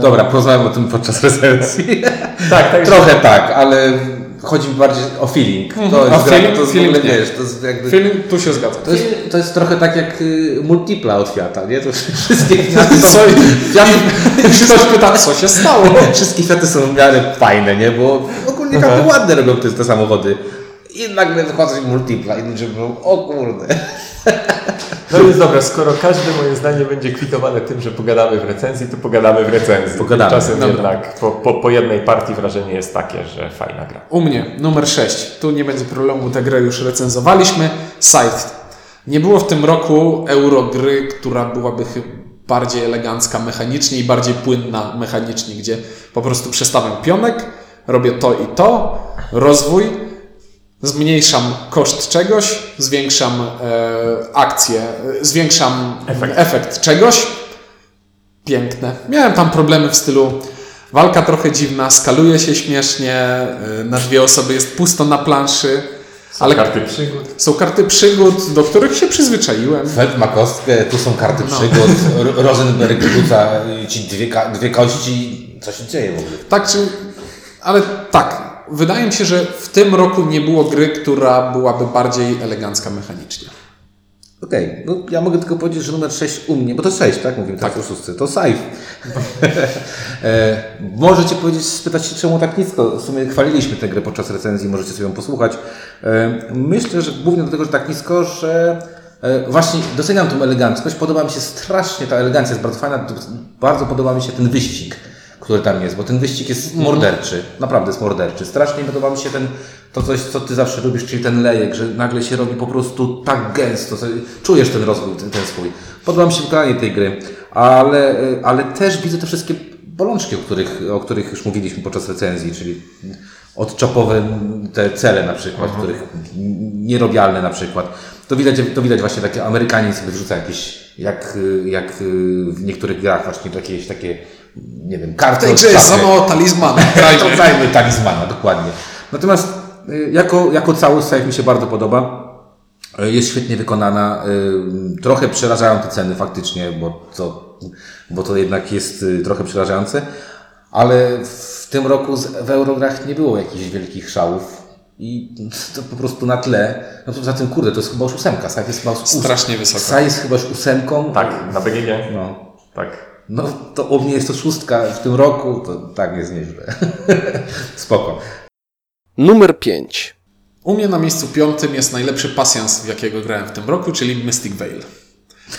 Dobra, porozmawiam o tym podczas recenzji. Tak, tak. Trochę tak, ale chodzi mi bardziej o feeling. To jest, A gra, feeling- to jest w feeling ogóle, nie. wiesz, to jest jakby... Film tu się zgadza. To jest, to jest trochę tak jak y, multipla od Fiata, nie? To wszystkie Fiaty są... Co? Fiaty, Ktoś pyta, co się stało? wszystkie Fiaty są w miarę fajne, nie? Bo ogólnie każdy ładne robią te, te samochody. I nagle wychodzi multipla i ludzie mówią, o kurde. No więc dobra, skoro każde moje zdanie będzie kwitowane tym, że pogadamy w recenzji, to pogadamy w recenzji. Pogadamy. Czasem Dobra. jednak po, po, po jednej partii wrażenie jest takie, że fajna gra. U mnie, numer 6. Tu nie będzie problemu, tę grę już recenzowaliśmy. Scythe. Nie było w tym roku eurogry, która byłaby chyba bardziej elegancka mechanicznie i bardziej płynna mechanicznie, gdzie po prostu przestawiam pionek, robię to i to, rozwój, zmniejszam koszt czegoś, zwiększam e, akcję, e, zwiększam Efekt. efekt czegoś. Piękne. Miałem tam problemy w stylu walka trochę dziwna, skaluje się śmiesznie, e, na dwie osoby jest pusto na planszy, ale Karty przygód. są karty przygód, do których się przyzwyczaiłem. Feld ma kostkę, tu są karty przygód, Ro- Rosenberg rzuca ci dwie, dwie kości, co się dzieje w ogóle? Tak czy... Ale tak, wydaje mi się, że w tym roku nie było gry, która byłaby bardziej elegancka mechanicznie. Okej, no ja mogę tylko powiedzieć, że numer 6 u mnie, bo to 6, tak? Mówimy tak, o szóstce, to Saif. e, możecie powiedzieć, spytać się, czemu tak nisko. W sumie chwaliliśmy tę grę podczas recenzji, możecie sobie ją posłuchać. E, myślę, że głównie dlatego, że tak nisko, że e, właśnie doceniam tą eleganckość. Podoba mi się strasznie, ta elegancja jest bardzo fajna. Bardzo podoba mi się ten wyścig który tam jest, bo ten wyścig jest morderczy, naprawdę jest morderczy. Strasznie podoba mi się ten, to coś, co ty zawsze lubisz, czyli ten lejek, że nagle się robi po prostu tak gęsto, czujesz ten rozwój, ten, ten swój. Podoba mi się wykonanie tej gry, ale, ale też widzę te wszystkie bolączki, o których, o których już mówiliśmy podczas recenzji, czyli odczopowe te cele na przykład, których nierobialne na przykład. To widać, to widać właśnie takie Amerykanin sobie wrzuca jakieś, jak, jak w niektórych grach właśnie jakieś takie, nie wiem, karty tej od grze jest za mało talizmanu. To zajmę talizmana, dokładnie. Natomiast y, jako, jako całość Safe mi się bardzo podoba. Y, Jest świetnie wykonana. y, Trochę przerażają te ceny faktycznie, bo to, bo to jednak jest trochę przerażające. Ale w tym roku z- w Eurograch nie było jakichś wielkich szałów. I to po prostu na tle. No to za tym kurde, to jest chyba już ósemka. Safe jest chyba już Strasznie wysoko. Safe jest chyba już ósemką. Tak, na BGG. No. Tak. No to u mnie jest to szóstka w tym roku, to tak jest nieźle. Spoko. Numer 5. U mnie na miejscu piątym jest najlepszy pasjans, w jakiego grałem w tym roku, czyli Mystic Veil.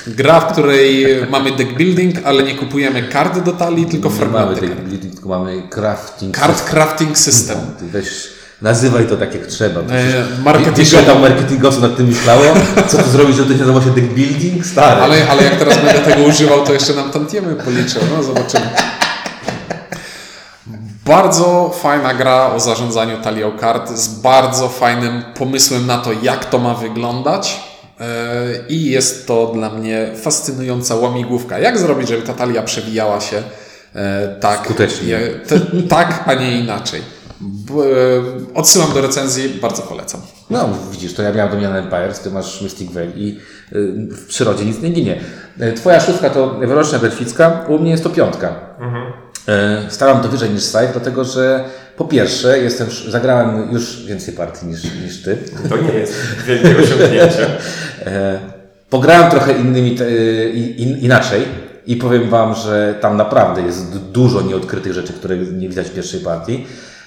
Gra, w której mamy deck building, ale nie kupujemy kart do talii, tylko Nie mamy fragmenty. tej, kart. tylko mamy crafting. Card crafting system. Ty weź, nazywaj to tak jak trzeba. Przecież marketingowo. Wiesz, tam marketingowców nad tym myślało? Co tu zrobić, żeby to się nazywało się deck building? Stary. Ale, ale jak teraz będę tego używał, to jeszcze nam tantiemy policzę. No, zobaczymy. Bardzo fajna gra o zarządzaniu talią kart z bardzo fajnym pomysłem na to, jak to ma wyglądać. Yy, I jest to dla mnie fascynująca łamigłówka. Jak zrobić, żeby ta talia przewijała się yy, tak, je- te, tak, a nie inaczej. Yy, Odsyłam do recenzji, bardzo polecam. No, widzisz, to ja miałem Dominion Empires, ty masz Mystic Veil i y, w przyrodzie nic nie ginie. Y, Twoja szóstka to wyroczna Delficka, u mnie jest to piątka. Y, Staram to wyżej niż Scythe, dlatego że po pierwsze jestem, zagrałem już więcej partii niż, niż ty. To nie jest wielkie osiągnięcie. E, Pograłem trochę innymi, in, inaczej i powiem Wam, że tam naprawdę jest du- dużo nieodkrytych rzeczy, które nie widać w pierwszej partii.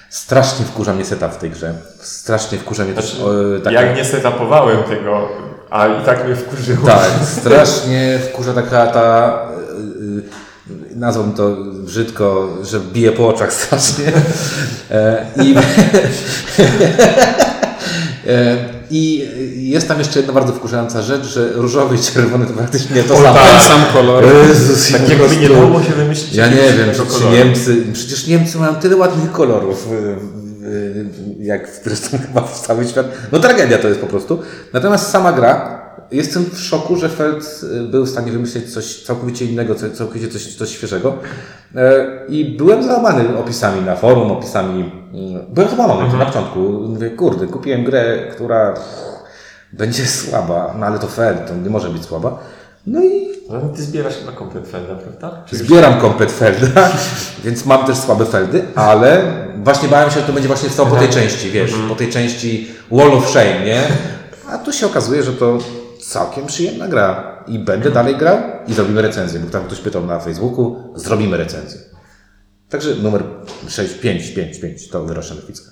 Strasznie wkurza mnie setup w tej grze. Strasznie wkurza mnie też o, taka... Jak nie setupowałem tego, a i tak mnie wkurzyło. Tak, strasznie wkurza taka ta... y, y, Nazwałbym to brzydko, że bije po oczach strasznie. E, I, e, I jest tam jeszcze jedna bardzo wkurzająca rzecz, że różowy i czerwony to praktycznie to samo. Ten sam kolor. Jezus, Tak jakby prostu- nie dało się wymyślić Ja nie wiem, czy. Niemcy, przecież Niemcy mają tyle ładnych kolorów, y, y, jak zresztą chyba w cały świat. No tragedia to jest po prostu. Natomiast sama gra, jestem w szoku, że Feld y, był w stanie wymyślić coś całkowicie innego, całkowicie coś, coś świeżego. E, I byłem załamany opisami na forum, opisami, y, byłem załamany na początku. Mówię, kurde, kupiłem grę, która będzie słaba, no ale to Feld, to nie może być słaba. No i No, ty zbierasz chyba komplet Felda, prawda? Czy już- Zbieram komplet Felda, więc mam też słabe Feldy, ale właśnie bałem się, że to będzie właśnie stało po tej części, wiesz, po tej części Wall of Shame, nie? A tu się okazuje, że to całkiem przyjemna gra i będę dalej grał i zrobimy recenzję, bo tam ktoś pytał na Facebooku, zrobimy recenzję. Także numer 6, 5, 5, 5 to wyroczna Lewicka.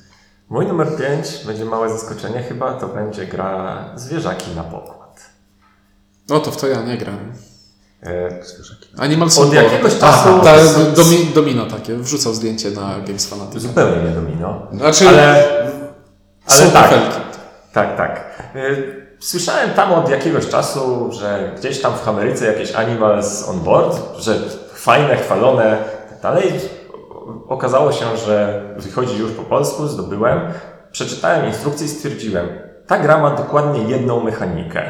Mój numer 5 będzie małe zaskoczenie chyba, to będzie gra Zwierzaki na pokład. O, to w to ja nie gram. E, Animal Od Support. jakiegoś czasu- A, ta, domi, domino takie. Wrzucał zdjęcie na Games Fanatic. zupełnie nie domino. Znaczy, Ale, ale są tak, tak, tak. Słyszałem tam od jakiegoś czasu, że gdzieś tam w Ameryce jakieś Animals on board, że fajne, chwalone, tak dalej. Okazało się, że wychodzi już po polsku, zdobyłem. Przeczytałem instrukcję i stwierdziłem, ta gra ma dokładnie jedną mechanikę.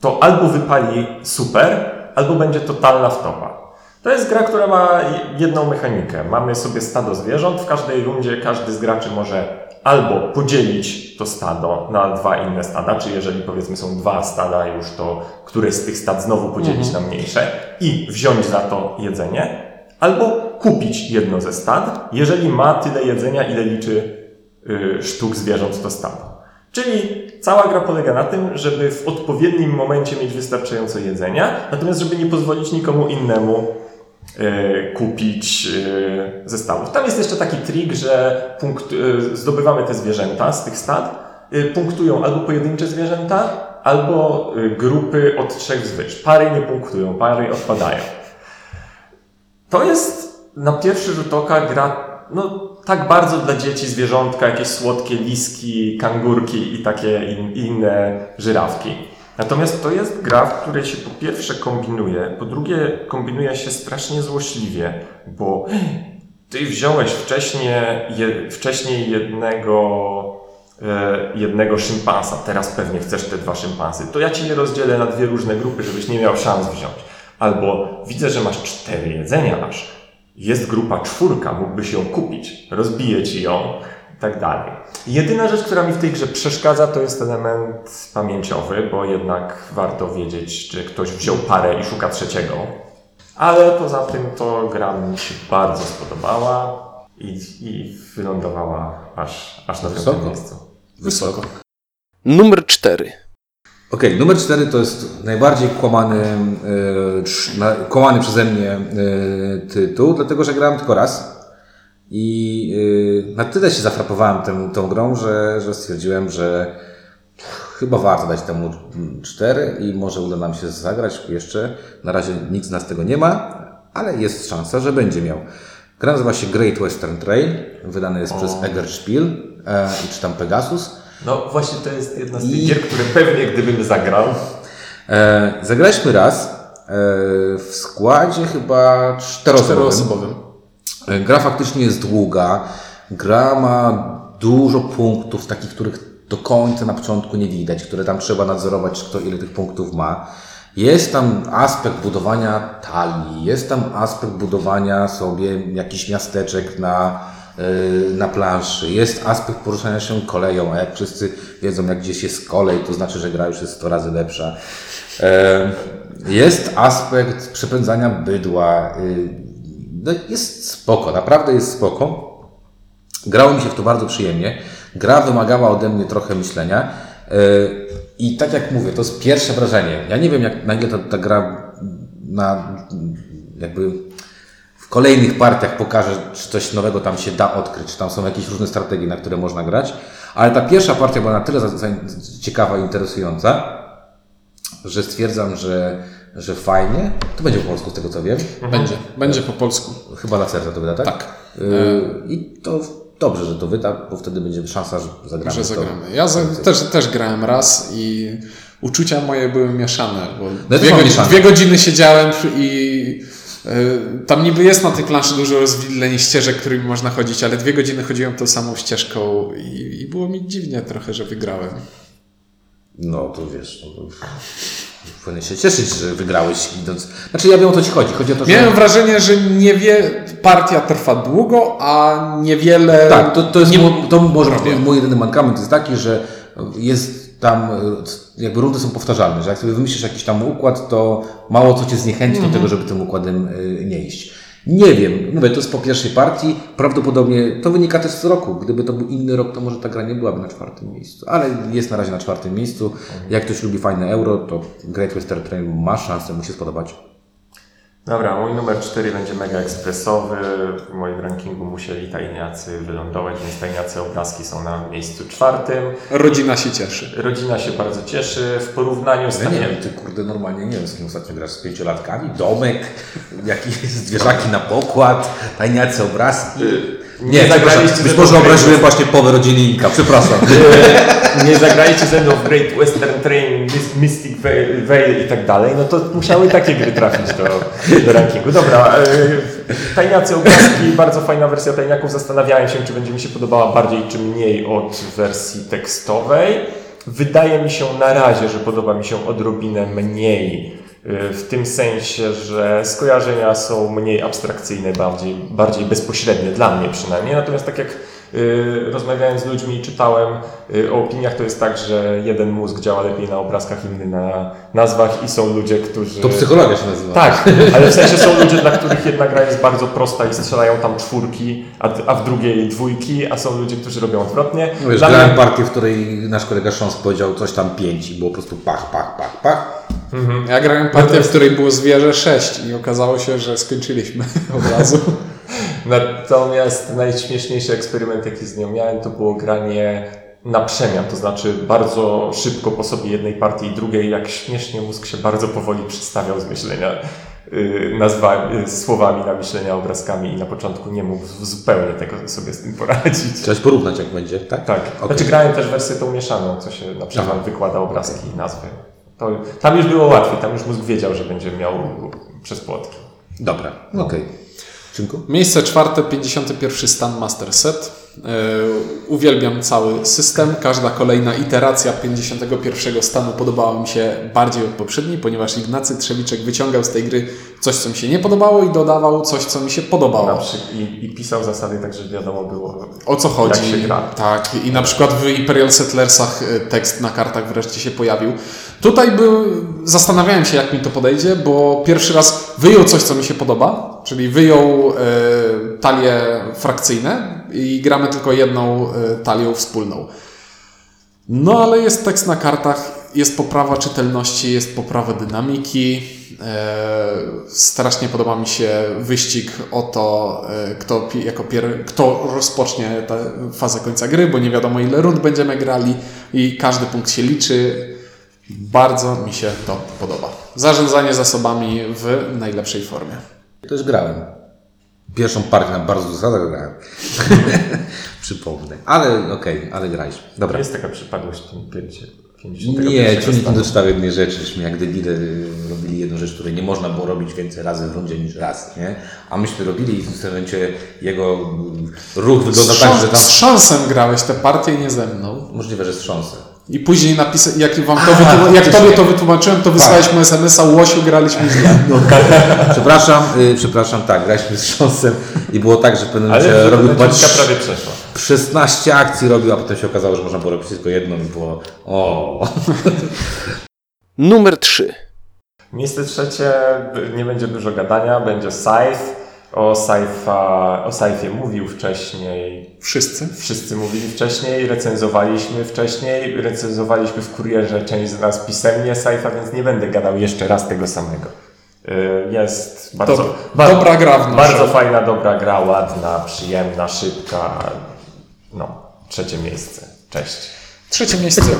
To albo wypali super, albo będzie totalna wtopa. To jest gra, która ma jedną mechanikę. Mamy sobie stado zwierząt. W każdej rundzie każdy z graczy może albo podzielić to stado na dwa inne stada, czy jeżeli powiedzmy są dwa stada już, to któreś z tych stad znowu podzielić na mniejsze i wziąć za to jedzenie, albo kupić jedno ze stad, jeżeli ma tyle jedzenia, ile liczy y, sztuk zwierząt to stado. Czyli cała gra polega na tym, żeby w odpowiednim momencie mieć wystarczająco jedzenia, natomiast żeby nie pozwolić nikomu innemu kupić e, zestawów. Tam jest jeszcze taki trik, że punkt, e, zdobywamy te zwierzęta z tych stad, e, punktują albo pojedyncze zwierzęta, albo e, grupy od trzech wzwyż. Pary nie punktują, pary odpadają. To jest na pierwszy rzut oka gra no, tak bardzo dla dzieci zwierzątka, jakieś słodkie liski, kangurki i takie in, inne żyrawki. Natomiast to jest gra, w której się po pierwsze kombinuje, po drugie kombinuje się strasznie złośliwie, bo ty wziąłeś wcześniej, je, wcześniej jednego, e, jednego szympansa, teraz pewnie chcesz te dwa szympansy, to ja ci je rozdzielę na dwie różne grupy, żebyś nie miał szans wziąć. Albo widzę, że masz cztery jedzenia aż. Jest grupa czwórka, mógłbyś ją kupić, rozbiję ci ją i tak dalej. Jedyna rzecz, która mi w tej grze przeszkadza, to jest element pamięciowy, bo jednak warto wiedzieć, czy ktoś wziął parę i szuka trzeciego. Ale poza tym to gra mi się bardzo spodobała i, i wylądowała aż, aż na piątym miejscu. Wysoko. Numer 4. Okej, numer 4 to jest najbardziej kłamany, na- kłamany przeze mnie e, tytuł, dlatego że grałem tylko raz. I yy, na tyle się zafrapowałem tym, tą grą, że, że stwierdziłem, że chyba warto dać temu 4 i może uda nam się zagrać jeszcze. Na razie nikt z nas tego nie ma, ale jest szansa, że będzie miał. Gra nazywa się Great Western Trail, wydany jest przez Eggerspiel e, i czy tam Pegasus. No właśnie to jest jedna z tych I- gier, które pewnie gdybym zagrał, E, zagraliśmy raz e, w składzie chyba czteroosobowym. Czteroosobowym. E, Gra faktycznie jest długa. Gra ma dużo punktów, takich, których do końca na początku nie widać, które tam trzeba nadzorować, kto ile tych punktów ma. Jest tam aspekt budowania talii, jest tam aspekt budowania sobie jakichś miasteczek na, yy, na planszy, jest aspekt poruszania się koleją, a jak wszyscy wiedzą, jak gdzieś jest kolej, to znaczy, że gra już jest 100 razy lepsza. E, Jest aspekt przepędzania bydła. No jest spoko, naprawdę jest spoko. Grało mi się w to bardzo przyjemnie. Gra wymagała ode mnie trochę myślenia. Yy, I tak jak mówię, to jest pierwsze wrażenie. Ja nie wiem, jak, na ile ta, ta gra na, jakby w kolejnych partiach pokaże, czy coś nowego tam się da odkryć, czy tam są jakieś różne strategie, na które można grać. Ale ta pierwsza partia była na tyle ciekawa i interesująca, że stwierdzam, że, że fajnie. To będzie po polsku, z tego co wiem. Będzie, będzie po polsku. Chyba na serce to wyda, tak? Tak. Yy, I to dobrze, że to wyda, bo wtedy będzie szansa, że zagramy. Że to. zagramy. Ja za, też, też grałem raz i uczucia moje były mieszane, bo też dwie, mam godzi- mieszane. dwie godziny siedziałem i y, tam niby jest na tej planszy dużo rozwidleń ścieżek, którymi można chodzić, ale dwie godziny chodziłem tą samą ścieżką i, i było mi dziwnie trochę, że wygrałem. No to wiesz, no, to powinien się cieszyć, że wygrałeś idąc. Znaczy ja wiem o co ci chodzi. Chodzi o to, że. Miałem wrażenie, że niewie, partia trwa długo, a niewiele... Tak, to, to jest nie, mo- to może być mój jedyny mankament jest taki, że jest tam jakby rundy są powtarzalne, że jak sobie wymyślisz jakiś tam układ, to mało co cię zniechęci do tego, żeby tym układem y, nie iść. Nie wiem, mówię, to jest po pierwszej partii, prawdopodobnie to wynika też z roku. Gdyby to był inny rok, to może ta gra nie byłaby na czwartym miejscu, ale jest na razie na czwartym miejscu. Jak ktoś lubi fajne euro, to Great Western Trail ma szansę mu się spodobać. Dobra, mój numer 4 będzie mega ekspresowy. W moim rankingu musieli tajniacy wylądować, więc tajniacy obrazki są na miejscu czwartym. Rodzina się cieszy. Rodzina się bardzo cieszy. W porównaniu z Ja nie wiem, ty kurde normalnie nie wiem z kim ostatnio grasz, z pięciolatkami, domek, jakieś zwierzaki na pokład, tajniacy obrazki. Nie, nie zagraliście być ze może obraziłem Great właśnie połowę rodziny Inka, przepraszam. nie zagrajcie ze mną w Great Western Train, Mys- Mystic Veil, i tak dalej, no to musiały takie gry trafić do, do rankingu. Dobra, yy, tajniacy obrazki, bardzo fajna wersja tajniaków. Zastanawiałem się, czy będzie mi się podobała bardziej czy mniej od wersji tekstowej. Wydaje mi się na razie, że podoba mi się odrobinę mniej. Yy, W tym sensie, że skojarzenia są mniej abstrakcyjne, bardziej, bardziej bezpośrednie dla mnie przynajmniej. Natomiast tak jak rozmawiając z ludźmi, czytałem yy, o opiniach, to jest tak, że jeden mózg działa lepiej na obrazkach, inny na nazwach i są ludzie, którzy... To psychologia się nazywa. Tak, ale w sensie są ludzie, dla których jedna gra jest bardzo prosta i strzelają tam czwórki, a, a w drugiej dwójki, a są ludzie, którzy robią odwrotnie. No wiesz, Dla grałem mnie- partię, w której nasz kolega Szons powiedział coś tam pięć i było po prostu pach, pach, pach, pach. Ja grałem partię, w której było zwierzę 6 i okazało się, że skończyliśmy od razu. Natomiast najśmieszniejszy eksperyment, jaki z nią miałem, to było granie na przemian, to znaczy bardzo szybko po sobie jednej partii i drugiej, jak śmiesznie mózg się bardzo powoli przestawiał z myślenia yy, nazwa, yy, słowami na myślenia obrazkami i na początku nie mógł zupełnie tego sobie z tym poradzić. Chciałeś porównać jak będzie, tak? Tak, Okej. znaczy grałem też wersję tą mieszaną, co się na przykład Aha. wykłada obrazki i nazwy. To, tam już było łatwiej, tam już mózg wiedział, że będzie miał przez płotki. Dobra, okej. Miejsce czwarte, 51 stan Master Set. Yy, uwielbiam cały system. Każda kolejna iteracja 51 stanu podobała mi się bardziej od poprzedniej, ponieważ Ignacy Trzewiczek wyciągał z tej gry coś, co mi się nie podobało i dodawał coś, co mi się podobało. i, I pisał zasady tak, że wiadomo było, O co chodzi? Jak się gra. Tak, i na przykład w Imperial Settlersach y, tekst na kartach wreszcie się pojawił. Tutaj był, zastanawiałem się, jak mi to podejdzie, bo pierwszy raz wyjął coś, co mi się podoba, czyli wyjął y, talie frakcyjne i gramy tylko jedną y, talią wspólną. No ale jest tekst na kartach, jest poprawa czytelności, jest poprawa dynamiki. E, strasznie podoba mi się wyścig o to, e, kto, jako pier- kto rozpocznie tę fazę końca gry, bo nie wiadomo ile rund będziemy grali i każdy punkt się liczy. Bardzo mi się to podoba. Zarządzanie zasobami w najlepszej formie. Też grałem. Pierwszą partię na bardzo zasadach grałem. Przypomnę. Ale okej, ale grałeś. Dobra. Jest taka przypadłość w tym pięcie. 51 Nie, ci nie doczytał jednej rzeczy, żeśmy jak debile y, robili jedną rzecz, której nie można było robić więcej razy w rundzie niż raz, nie? A myśmy robili i w tym momencie jego y, ruch wygląda tak, że tam... z szansem grałeś tę partię, nie ze mną. Możliwe, że z szansę. I później napisać, jak, wam to wytłum- jak tobie to wytłumaczyłem, to wysłałeś mu SMS-a, łosiu, graliśmy źle. Przepraszam, y, przepraszam, tak, graliśmy z szansem i było tak, że w pewnym momencie Ale robił chyba prawie przeszła. 16 akcji robił, a potem się okazało, że można było robić tylko jedną i było o. Numer 3. Miejsce trzecie, b- nie będzie dużo gadania, będzie Scythe. O Scythe'a, o Scythe'ie mówił wcześniej, Wszyscy. wszyscy mówili wcześniej, recenzowaliśmy wcześniej, recenzowaliśmy w kurierze część z nas pisemnie Scythe'a, więc nie będę gadał jeszcze raz tego samego. Y, Jest bardzo, bardzo dobra gra w. Bardzo fajna, dobra gra, ładna, przyjemna, szybka. No, trzecie miejsce. Cześć. Trzecie miejsce.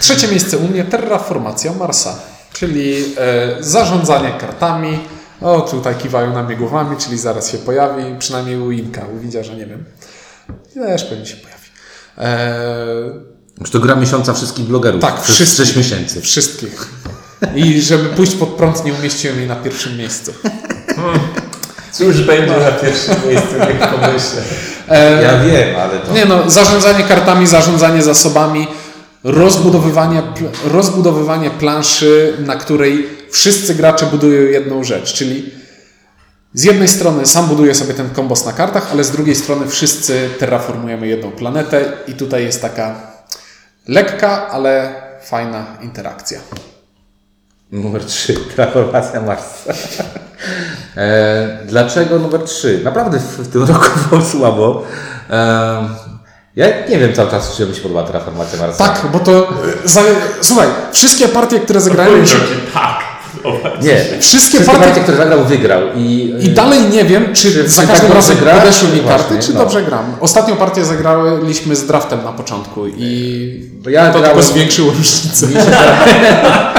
Trzecie miejsce u mnie terraformacja Marsa, czyli e, zarządzanie kartami. O, tutaj kiwają na mnie głowami, czyli zaraz się pojawi, przynajmniej u Inka, u Widziarza, nie wiem. Też pewnie się pojawi. E, Czy to gra miesiąca wszystkich blogerów? tak, Przez wszystkich. 6 miesięcy. Wszystkich. I żeby pójść pod prąd, nie umieściłem jej na pierwszym miejscu. Cóż będzie na pierwszym miejscu, niech pomyślę. Ja wiem, ale to... Nie no, zarządzanie kartami, zarządzanie zasobami, rozbudowywanie, rozbudowywanie planszy, na której wszyscy gracze budują jedną rzecz, czyli z jednej strony sam buduję sobie ten kombos na kartach, ale z drugiej strony wszyscy terraformujemy jedną planetę i tutaj jest taka lekka, ale fajna interakcja. Numer 3, transformacja Marsa. e, dlaczego numer 3? Naprawdę w, w tym roku było słabo. E, ja nie wiem cały czas, czy mi się podoba transformacja Marsa. Tak, bo to... e, Za, słuchaj, wszystkie partie, które zagrałem... Się, tak. Nie. wszystkie partie, partie, które zagrał, wygrał. I, I dalej nie wiem, czy, Czy- za każdym tak razem gra? podeszły mi Właśnie, karty, czy no. dobrze gram. Ostatnią partię zagraliśmy z draftem na początku i ja to grałem- tylko zwiększyło różnicę. Mi się, terra-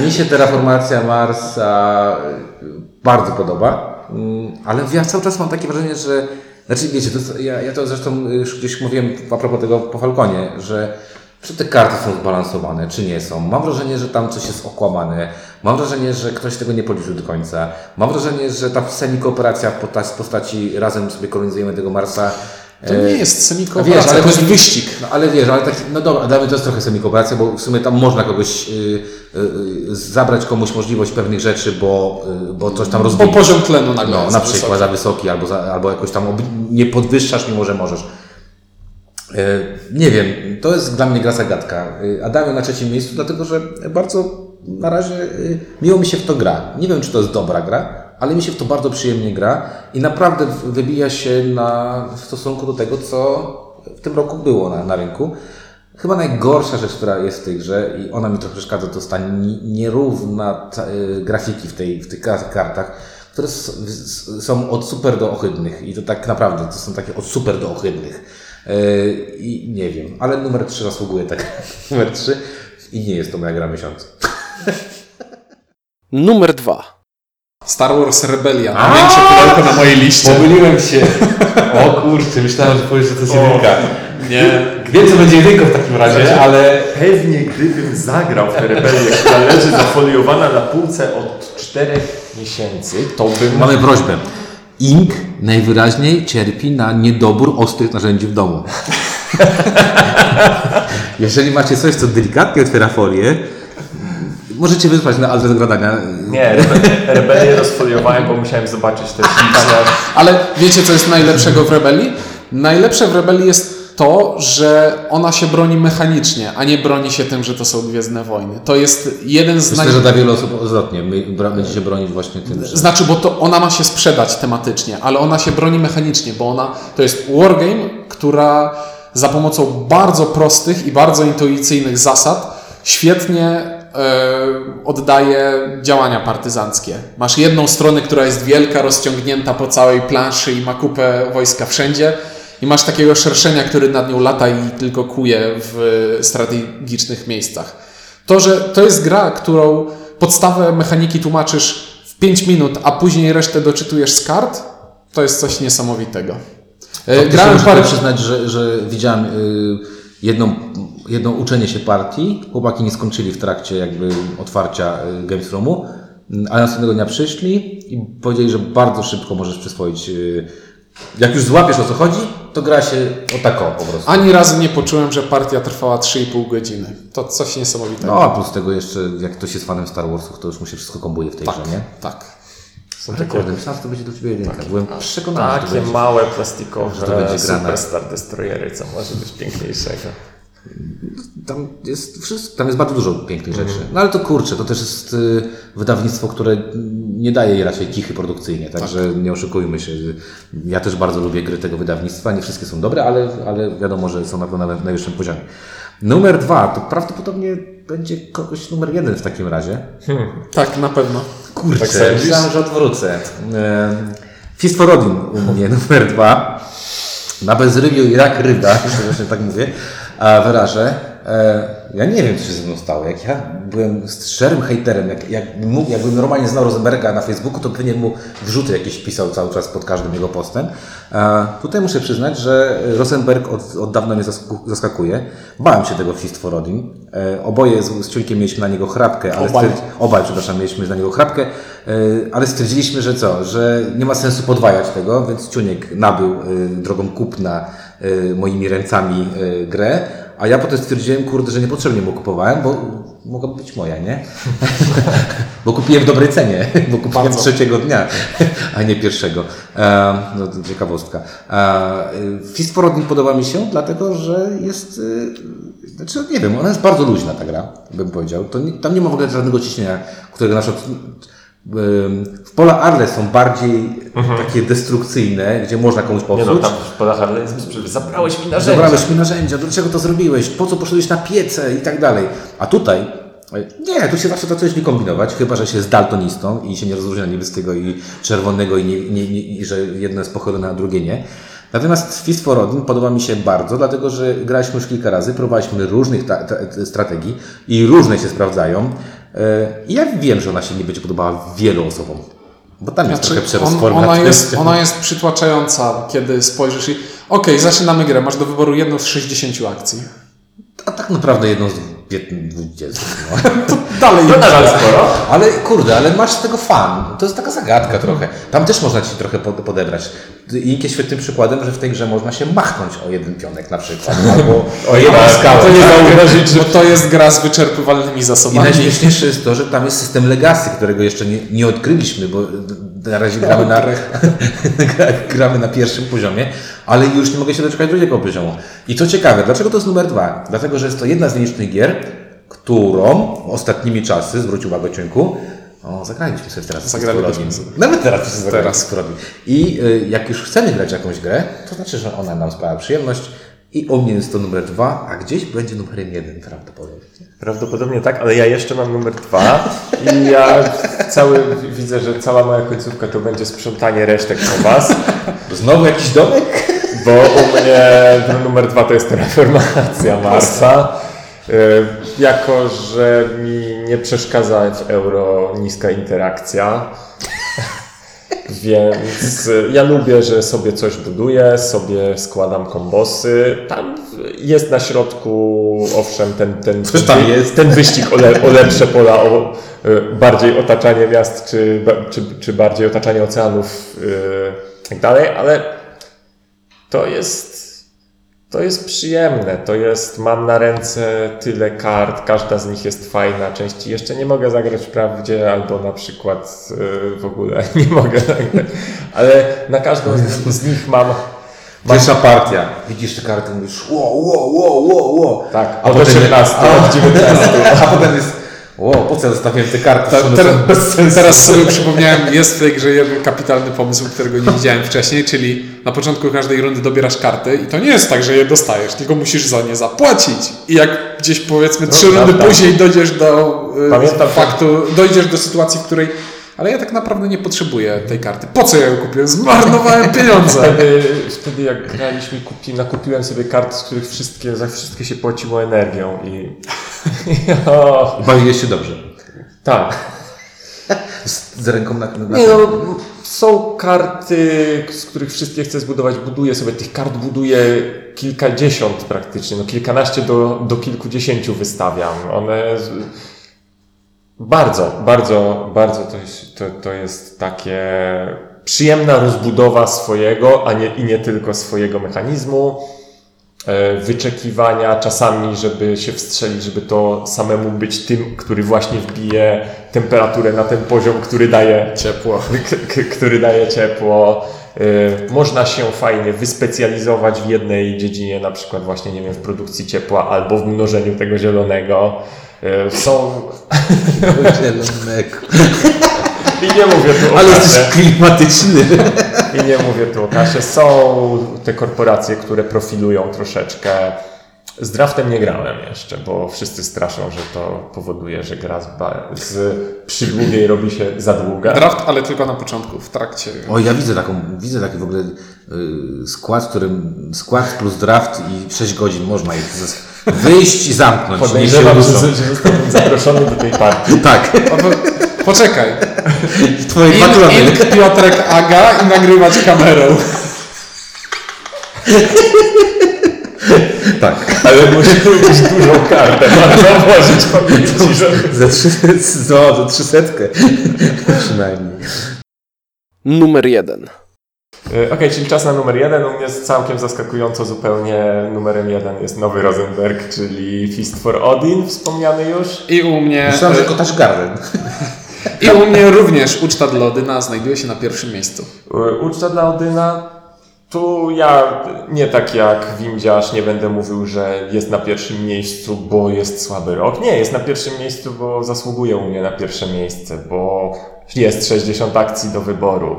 mi się terraformacja Marsa y, bardzo podoba, Mm, ale ja cały czas mam takie wrażenie, że znaczy wiecie, to, ja, ja to zresztą już gdzieś mówiłem a propos tego po Falconie, że czy te karty są zbalansowane, czy nie są. Mam wrażenie, że tam coś jest okłamane. Mam wrażenie, że ktoś tego nie policzył do końca. Mam wrażenie, że ta semi-kooperacja w postaci, razem sobie kolonizujemy tego Marsa. To e, nie jest Wiesz, semikooperacja, ale to jest wyścig. No ale wiesz, ale tak, no dobra, damy to jest trochę semikooperacja, bo w sumie tam można kogoś y, y, y, zabrać komuś możliwość pewnych rzeczy, bo, y, bo coś tam Bo rozwija. poziom tlenu nagle No, jest na wysoki. przykład za wysoki, albo, za, albo jakoś tam nie podwyższasz, mimo że możesz. E, Nie wiem, to jest dla mnie gra zagadka. E, Adamie na trzecim miejscu, dlatego że bardzo na razie e, miło mi się w to gra. Nie wiem, czy to jest dobra gra, ale mi się w to bardzo przyjemnie gra i naprawdę wybija się na, w stosunku do tego, co w tym roku było na, na rynku. Chyba najgorsza rzecz, która jest w tej grze i ona mi trochę przeszkadza, to ta ni- nierówna grafiki w, tej, w tych kar- kartach, które są od super do ohydnych i to tak naprawdę to są takie od super do ohydnych. Y, I nie wiem, ale numer 3 zasługuje tak. numer 3 i nie jest to moja gra miesiąca. Numer 2. Star Wars Rebellion, największe pudełko na mojej liście. Pomyliłem się. O kurczę, myślałem, że powiesz, że to jest jedynka. Nie. Wiem, co będzie jedynką w takim razie, ale Pewnie gdybym zagrał w tę rebelię, która leży zafoliowana na półce od czterech miesięcy, to bym... mamy prośbę. Ink najwyraźniej cierpi na niedobór ostrych narzędzi w domu. Jeżeli macie coś, co delikatnie otwiera folię, możecie wysłać na adres gradania. Nie, rebe- rebelię rozfoliowałem, bo musiałem zobaczyć te śliczne... Ale wiecie, co jest najlepszego w Rebelii? Najlepsze w Rebelii jest to, że ona się broni mechanicznie, a nie broni się tym, że to są Gwiezdne Wojny. To jest jeden z Myślę, naj... że dla wielu osób odwrotnie. Będzie się bronić właśnie tym, że... Znaczy, bo to ona ma się sprzedać tematycznie, ale ona się broni mechanicznie, bo ona to jest wargame, która za pomocą bardzo prostych i bardzo intuicyjnych zasad świetnie oddaje działania partyzanckie. Masz jedną stronę, która jest wielka, rozciągnięta po całej planszy i ma kupę wojska wszędzie. I masz takiego szerszenia, który nad nią lata i tylko kuje w strategicznych miejscach. To, że to jest gra, którą podstawę mechaniki tłumaczysz w 5 minut, a później resztę doczytujesz z kart, to jest coś niesamowitego. E, grałem parę... przyznać, że, że widziałem y, jedną, jedno uczenie się partii. Chłopaki nie skończyli w trakcie jakby otwarcia y, Games Roomu, a następnego dnia przyszli i powiedzieli, że bardzo szybko możesz przyswoić y, jak już złapiesz o co chodzi, to gra się o tako po prostu. Ani razu nie poczułem, że partia trwała 3,5 godziny. To coś niesamowitego. No a plus tego jeszcze, jak ktoś jest fanem Star Warsów, to już mu się wszystko kombuje w tej tak, grze, nie? Tak. Są takie... Kurde, myślałem, że to będzie do Ciebie jedynka. Tak. Byłem przekonany, Takie że to będzie, małe, plastikowe że to będzie gra Super Star Destroyery, co może być piękniejszego. Tam jest, wszystko, tam jest bardzo dużo pięknych rzeczy. No ale to kurczę, to też jest y, wydawnictwo, które nie daje jej raczej kichy produkcyjnie, także tak. nie oszukujmy się. Ja też bardzo lubię gry tego wydawnictwa. Nie wszystkie są dobre, ale, ale wiadomo, że są na, na najwyższym poziomie. Numer dwa to prawdopodobnie będzie kogoś numer jeden w takim razie. Hmm. Tak, na pewno. Kurczę, tak myślałem, że odwrócę. Fist for Odin u mnie numer dwa. Na bezrybiu i rak ryba, że tak mówię wyrażę. E, ja nie wiem, co się ze mną stało. Jak ja byłem szczerym hejterem, jak, jak mógł, jakbym normalnie znał Rosenberga na Facebooku, to pewnie mu wrzuty jakieś pisał cały czas pod każdym jego postem. A tutaj muszę przyznać, że Rosenberg od, od dawna mnie zaskakuje. Bałem się tego Fist for Odin. E, oboje z, z Ciuńkiem mieliśmy na niego chrapkę, ale obaj. obaj, przepraszam, mieliśmy na niego chrapkę, e, ale stwierdziliśmy, że co, że nie ma sensu podwajać tego, więc Ciuniek nabył drogą kupna moimi ręcami grę, a ja potem stwierdziłem, kurde, że niepotrzebnie mu kupowałem, bo mogła być moja, nie? bo kupiłem w dobrej cenie, bo kupiłem Bardzo. trzeciego dnia, a nie pierwszego. E, no to ciekawostka. E, podoba mi się, dlatego że jest, e, znaczy nie wiem, ona jest bardzo luźna ta gra, bym powiedział. Nie, tam nie ma w ogóle żadnego ciśnienia, którego na przykład w pola Arle są bardziej mhm. takie destrukcyjne, gdzie można komuś popsuć. Nie no, tam w pola Arle jest, zabrałeś mi narzędzia. Zabrałeś mi narzędzia, dlaczego to zrobiłeś, po co poszedłeś na piece i tak dalej. A tutaj, nie, tu się zawsze da coś nie kombinować, chyba, że się jest daltonistą i się nie rozróżnia niebieskiego i czerwonego i, nie, nie, nie, i że jedno jest pochylone, a drugie nie. Natomiast Fist for Odin podoba mi się bardzo, dlatego że graliśmy już kilka razy, próbowaliśmy różnych strategii i różne się sprawdzają. E, I ja wiem, że ona się nie będzie podobała wielu osobom. Bo tam jest znaczy, trochę przerost on, ona, jest, ona jest przytłaczająca, kiedy spojrzysz i okej, okay, zaczynamy grę, masz do wyboru jedną z 60 akcji. A tak naprawdę jedną z 20. No. to dalej to nadal sporo. Ale kurde, ale masz z tego fan. To jest taka zagadka trochę. Tam też można ci trochę podebrać. I jest świetnym przykładem, że w tej grze można się machnąć o jeden pionek na przykład. Albo o jedną skałę. To nie zauważyć, że to jest gra z wyczerpywalnymi zasobami. I najśmieszniejsze jest to, że tam jest system legacy, którego jeszcze nie, nie odkryliśmy, bo na razie gramy na, gramy na pierwszym poziomie, ale już nie mogę się doczekać drugiego poziomu. I co ciekawe, dlaczego to jest numer dwa? Dlatego, że jest to jedna z nielicznych gier, którą ostatnimi czasy, zwróć uwagę Ciunku, o, zagraliśmy sobie teraz Zagraliśmy Nawet teraz się teraz. I y, jak już chcemy grać jakąś grę, to znaczy, że ona nam sprawia przyjemność, i u mnie jest to numer dwa, a gdzieś będzie numerem jeden prawdopodobnie. Prawdopodobnie tak, ale ja jeszcze mam numer dwa i ja cały, widzę, że cała moja końcówka to będzie sprzątanie resztek po Was. Znowu jakiś domek? Bo u mnie numer dwa to jest reformacja Marsa. E, jako, że mi nie przeszkadza w euro niska interakcja, więc ja lubię, że sobie coś buduję, sobie składam kombosy. Tam jest na środku, owszem, ten, ten, ten, ten wyścig o, le, o lepsze pola, o y, bardziej otaczanie miast, czy, czy, czy bardziej otaczanie oceanów i tak dalej, ale to jest to jest przyjemne, to jest, mam na ręce tyle kart, każda z nich jest fajna, części jeszcze nie mogę zagrać wprawdzie, albo na przykład yy, w ogóle nie mogę zagrać, ale na każdą z, nich mam Pierwsza partia. Widzisz te karty, mówisz wow, wow, wow, wow, wow. Tak, a, a potem 18, a, 19. A potem jest O, po co ja zostawiłem te karty? Ta, teraz, teraz sobie przypomniałem, jest w tej grze jeden kapitalny pomysł, którego nie widziałem wcześniej, czyli na początku każdej rundy dobierasz karty i to nie jest tak, że je dostajesz, tylko musisz za nie zapłacić. I jak gdzieś powiedzmy trzy rundy prawda. później dojdziesz do y, Pamiętam, faktu, dojdziesz do sytuacji, w której ale ja tak naprawdę nie potrzebuję tej karty. Po co ja ją kupiłem? Zmarnowałem pieniądze. Wtedy, wtedy jak graliśmy, kupi, nakupiłem sobie karty, z których wszystkie, za wszystkie się płaciło energią i... Bawiłeś się dobrze. tak. Z, z ręką na, na Nie no, są karty, z których wszystkie chcę zbudować, buduję sobie. Tych kart buduję kilkadziesiąt praktycznie, no kilkanaście do, do kilkudziesięciu wystawiam. One bardzo, bardzo, bardzo to jest, to, to jest takie przyjemna rozbudowa swojego, a nie, i nie tylko swojego mechanizmu. E, Wyczekiwania czasami, żeby się wstrzelić, żeby to samemu być tym, który właśnie wbije temperaturę na ten poziom, który daje Ciepło. który daje ciepło. Y, Można się fajnie wyspecjalizować w jednej dziedzinie, na przykład właśnie, nie wiem, w produkcji ciepła albo w mnożeniu tego zielonego. Y, Są... zielonego. I nie mówię tu o Ale jesteś klimatyczny. I nie mówię tu o kasie. Są te korporacje, które profilują troszeczkę. Z draftem nie grałem jeszcze, bo wszyscy straszą, że to powoduje, że gra z, z przydługiej robi się za długa. Draft, ale tylko na początku, w trakcie. O, ja widzę taką, widzę taki w ogóle y, skład, w którym skład plus draft i 6 godzin można ich wyjść i zamknąć. Podejrzewam, że, zostałem zaproszony do tej partii. Tak, poczekaj. twoje patrony. in Piotrek Aga i nagrywać kamerą. Tak. Ale musimy mieć dużą kartę, bardzo włożyć pamięci, że... Za trzy, no, za trzysetkę. Przynajmniej. Numer 1. E, Okej, czyli czas na numer jeden. U mnie jest całkiem zaskakująco zupełnie numerem jeden jest Nowy Rosenberg, czyli Fist for Odin, wspomniany już. I u mnie. Myślałem, że kotarz garden. I u mnie również uczta dla Odyna znajduje się na pierwszym miejscu. Uczta dla Odyna. Tu ja nie tak jak Windziarz nie będę mówił, że jest na pierwszym miejscu, bo jest słaby rok. Nie, jest na pierwszym miejscu, bo zasługuje u mnie na pierwsze miejsce, bo jest 60 akcji do wyboru,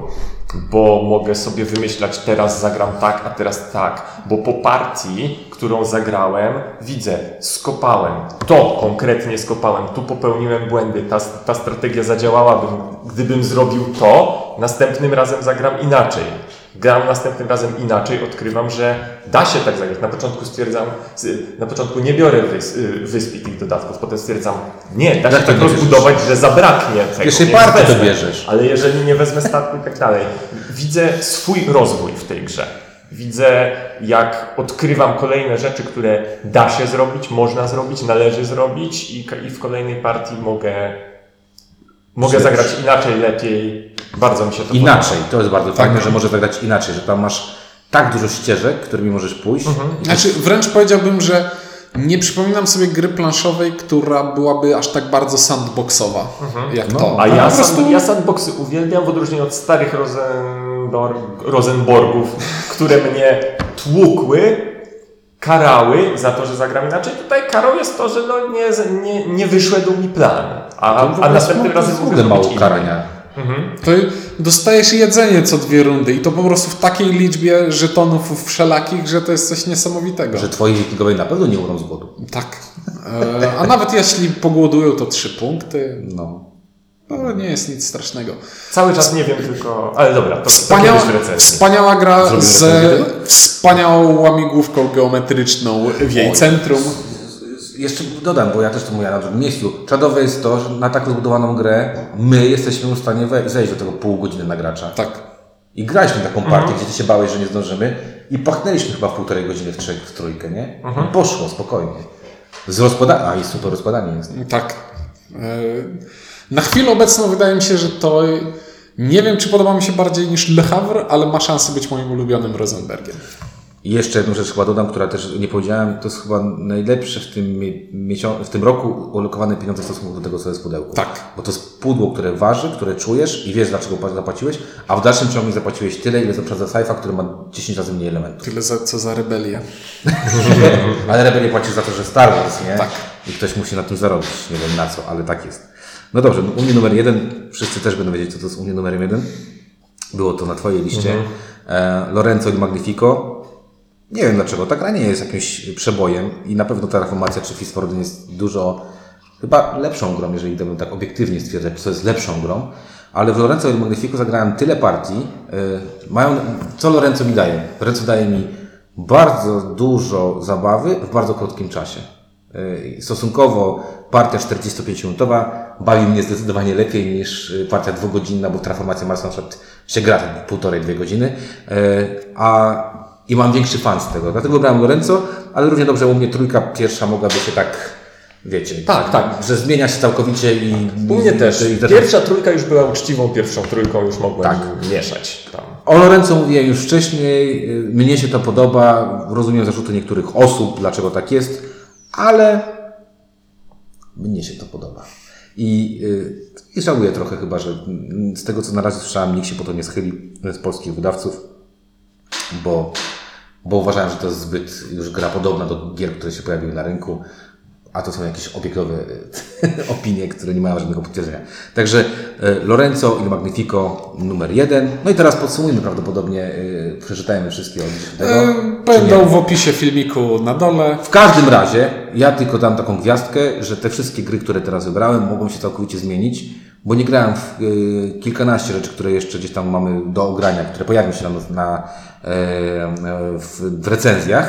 bo mogę sobie wymyślać teraz zagram tak, a teraz tak, bo po partii, którą zagrałem, widzę, skopałem, to konkretnie skopałem, tu popełniłem błędy, ta, ta strategia zadziałałabym, gdybym zrobił to, następnym razem zagram inaczej gram następnym razem inaczej, odkrywam, że da się tak zagrać. Na początku stwierdzam, na początku nie biorę wys, y, wysp i tych dodatków, potem stwierdzam, nie, da się tak rozbudować, że zabraknie tego. pierwszej partii to bierzesz. Ale jeżeli nie wezmę statku i tak dalej, widzę swój rozwój w tej grze. Widzę, jak odkrywam kolejne rzeczy, które da się zrobić, można zrobić, należy zrobić i, i w kolejnej partii mogę, mogę zagrać inaczej, lepiej. Bardzo mi się to Inaczej, to jest bardzo fajne, Tak. że może zagrać inaczej, że tam masz tak dużo ścieżek, którymi możesz pójść. Znaczy, wręcz powiedziałbym, że nie przypominam sobie gry planszowej, która byłaby aż tak bardzo sandboxowa jak No, to. A ja, po prostu ja sandboxy uwielbiam w odróżnieniu od starych Rosenborg, Rosenborgów, które mnie tłukły, karały za to, że zagram inaczej. Tutaj karą jest to, że no nie, nie, nie wyszedł mi plan. A, w a ogóle następnym razem mogę smutne mało karania. to dostajesz jedzenie co dwie rundy i to po prostu w takiej liczbie żetonów wszelakich, że to jest coś niesamowitego. Że twoi wikingowie na pewno nie umrą z głodu. Tak. E, A nawet jeśli pogłodują, to trzy punkty. No. To nie jest nic strasznego. Cały czas nie wiem tylko... Ale dobra, to, Wspaniała, to wspaniała gra z recenzję wspaniałą łamigłówką geometryczną w jej Oj. centrum. Jeszcze dodam, bo ja też to mówię na drugim miejscu. Czadowe jest to, że na tak rozbudowaną grę my jesteśmy w stanie we- zejść do tego pół godziny na gracza. Tak. I graliśmy taką partię, gdzie ty się bałeś, że nie zdążymy i pachnęliśmy chyba w półtorej godziny w trzech, w trójkę, nie? I poszło spokojnie. Z rozkładania, a i super rozkładanie jest. Tak. E, Na chwilę obecną wydaje mi się, że to nie wiem, czy podoba mi się bardziej niż Le Havre, ale ma szansę być moim ulubionym Rosenbergiem. I jeszcze jedną rzecz chyba dodam, która też nie powiedziałem, to jest chyba najlepsze w tym, mie- miesiącu, w tym roku ulokowane pieniądze w stosunku do tego, co jest w pudełku. Tak. Bo to jest pudło, które waży, które czujesz i wiesz, dlaczego pła- zapłaciłeś, a w dalszym ciągu zapłaciłeś tyle, ile za za Saifa, który ma 10 razy mniej elementów. Tyle za, co za rebelię. Ale rebelię płacisz za to, że Star Wars, nie? Tak. i ktoś musi na tym zarobić. Nie wiem na co, ale tak jest. No dobrze, no, u mnie numer jeden, wszyscy też będą wiedzieć, co to jest u mnie numer jeden. Było to na Twojej liście. E, Lorenzo il Magnifico. Nie wiem dlaczego, ta gra nie jest jakimś przebojem i na pewno Terraformacja czy Fistfordin jest dużo, chyba lepszą grą, jeżeli gdybym tak obiektywnie stwierdzać, co jest lepszą grą. Ale w Lorenzo il Magnifico zagrałem tyle partii, y, mają, co Lorenzo mi daje? Lorenzo daje mi bardzo dużo zabawy w bardzo krótkim czasie. Y, Stosunkowo partia 45-minutowa bawi mnie zdecydowanie lepiej niż y, partia dwugodzinna, bo transformacja Marsa na przykład się gra półtorej, dwie godziny. Y, A, I mam większy fan z tego. Dlatego wybrałem Lorenzo, ale równie dobrze u mnie trójka pierwsza mogłaby się tak, wiecie, Tak, tak. że zmienia się całkowicie i... U mnie też. i- i- Pierwsza trójka już była uczciwą pierwszą trójką, już mogłem Tak. mieszać tam. O Lorenzo mówiłem już wcześniej, y, mnie się to podoba, rozumiem zarzuty niektórych osób, dlaczego tak jest, ale mnie się to podoba. I, y, i żałuję trochę chyba, że z tego co na razie słyszałem, nikt się po to nie schyli z polskich wydawców, bo, bo uważałem, że to jest zbyt już gra podobna do gier, które się pojawiły na rynku, a to są jakieś obiektowe y, opinie, które nie mają żadnego potwierdzenia. Także y, Lorenzo il Magnifico numer jeden. No i teraz podsumujmy prawdopodobnie, y, przeczytajmy wszystkie od tego. E, Będą w opisie filmiku na dole. W każdym razie, ja tylko dam taką gwiazdkę, że te wszystkie gry, które teraz wybrałem, mogą się całkowicie zmienić, bo nie grałem w kilkanaście rzeczy, które jeszcze gdzieś tam mamy do ogrania, które pojawią się na, na, e, e, w, w recenzjach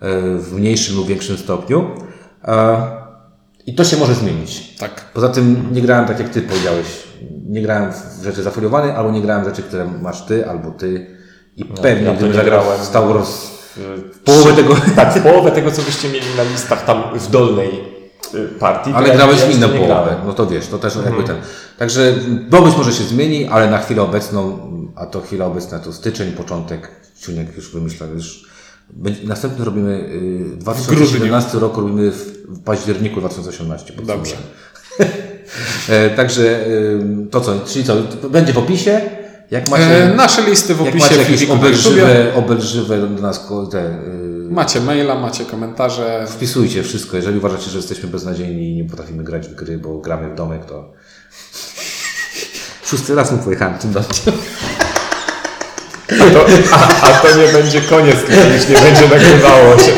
e, w mniejszym lub większym stopniu. I to się może zmienić. Tak. Poza tym nie grałem tak jak ty powiedziałeś. Nie grałem w rzeczy zafoliowane, albo nie grałem w rzeczy, które masz ty, albo ty. I pewnie ja gdybym zagrał w Star Wars W połowę tego, Tak, w połowę tego, co byście mieli na listach tam w dolnej y, partii. Ale grałeś w inną połowę, no to wiesz, to też jakby ten. Także bo być może się zmieni, ale na chwilę obecną, a to chwila obecna to styczeń, początek, Ciuniek już wymyśla, już będzie- następny robimy, y, 2017 roku robimy w, w październiku 2018. podsumujemy. Dobrze. e, także y, to co, czyli co, będzie w opisie, jak macie, E, Nasze listy w jak opisie macie jakieś obelżywe, obelżywe do nas te, y, Macie maila, macie komentarze. Wpisujcie wszystko. Jeżeli uważacie, że jesteśmy beznadziejni i nie potrafimy grać w gry, bo gramy w domek, to... Szósty raz mu pojechałem tym domem. A to, a, a to nie będzie koniec, tylko już nie będzie nagrywało się.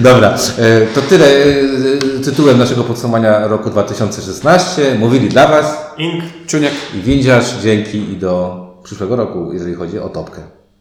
Dobra, e, to tyle e, tytułem naszego podsumowania roku 2016. Mówili dla Was Ink Ciuniek. i Windziarz. Dzięki i do przyszłego roku, jeżeli chodzi o topkę.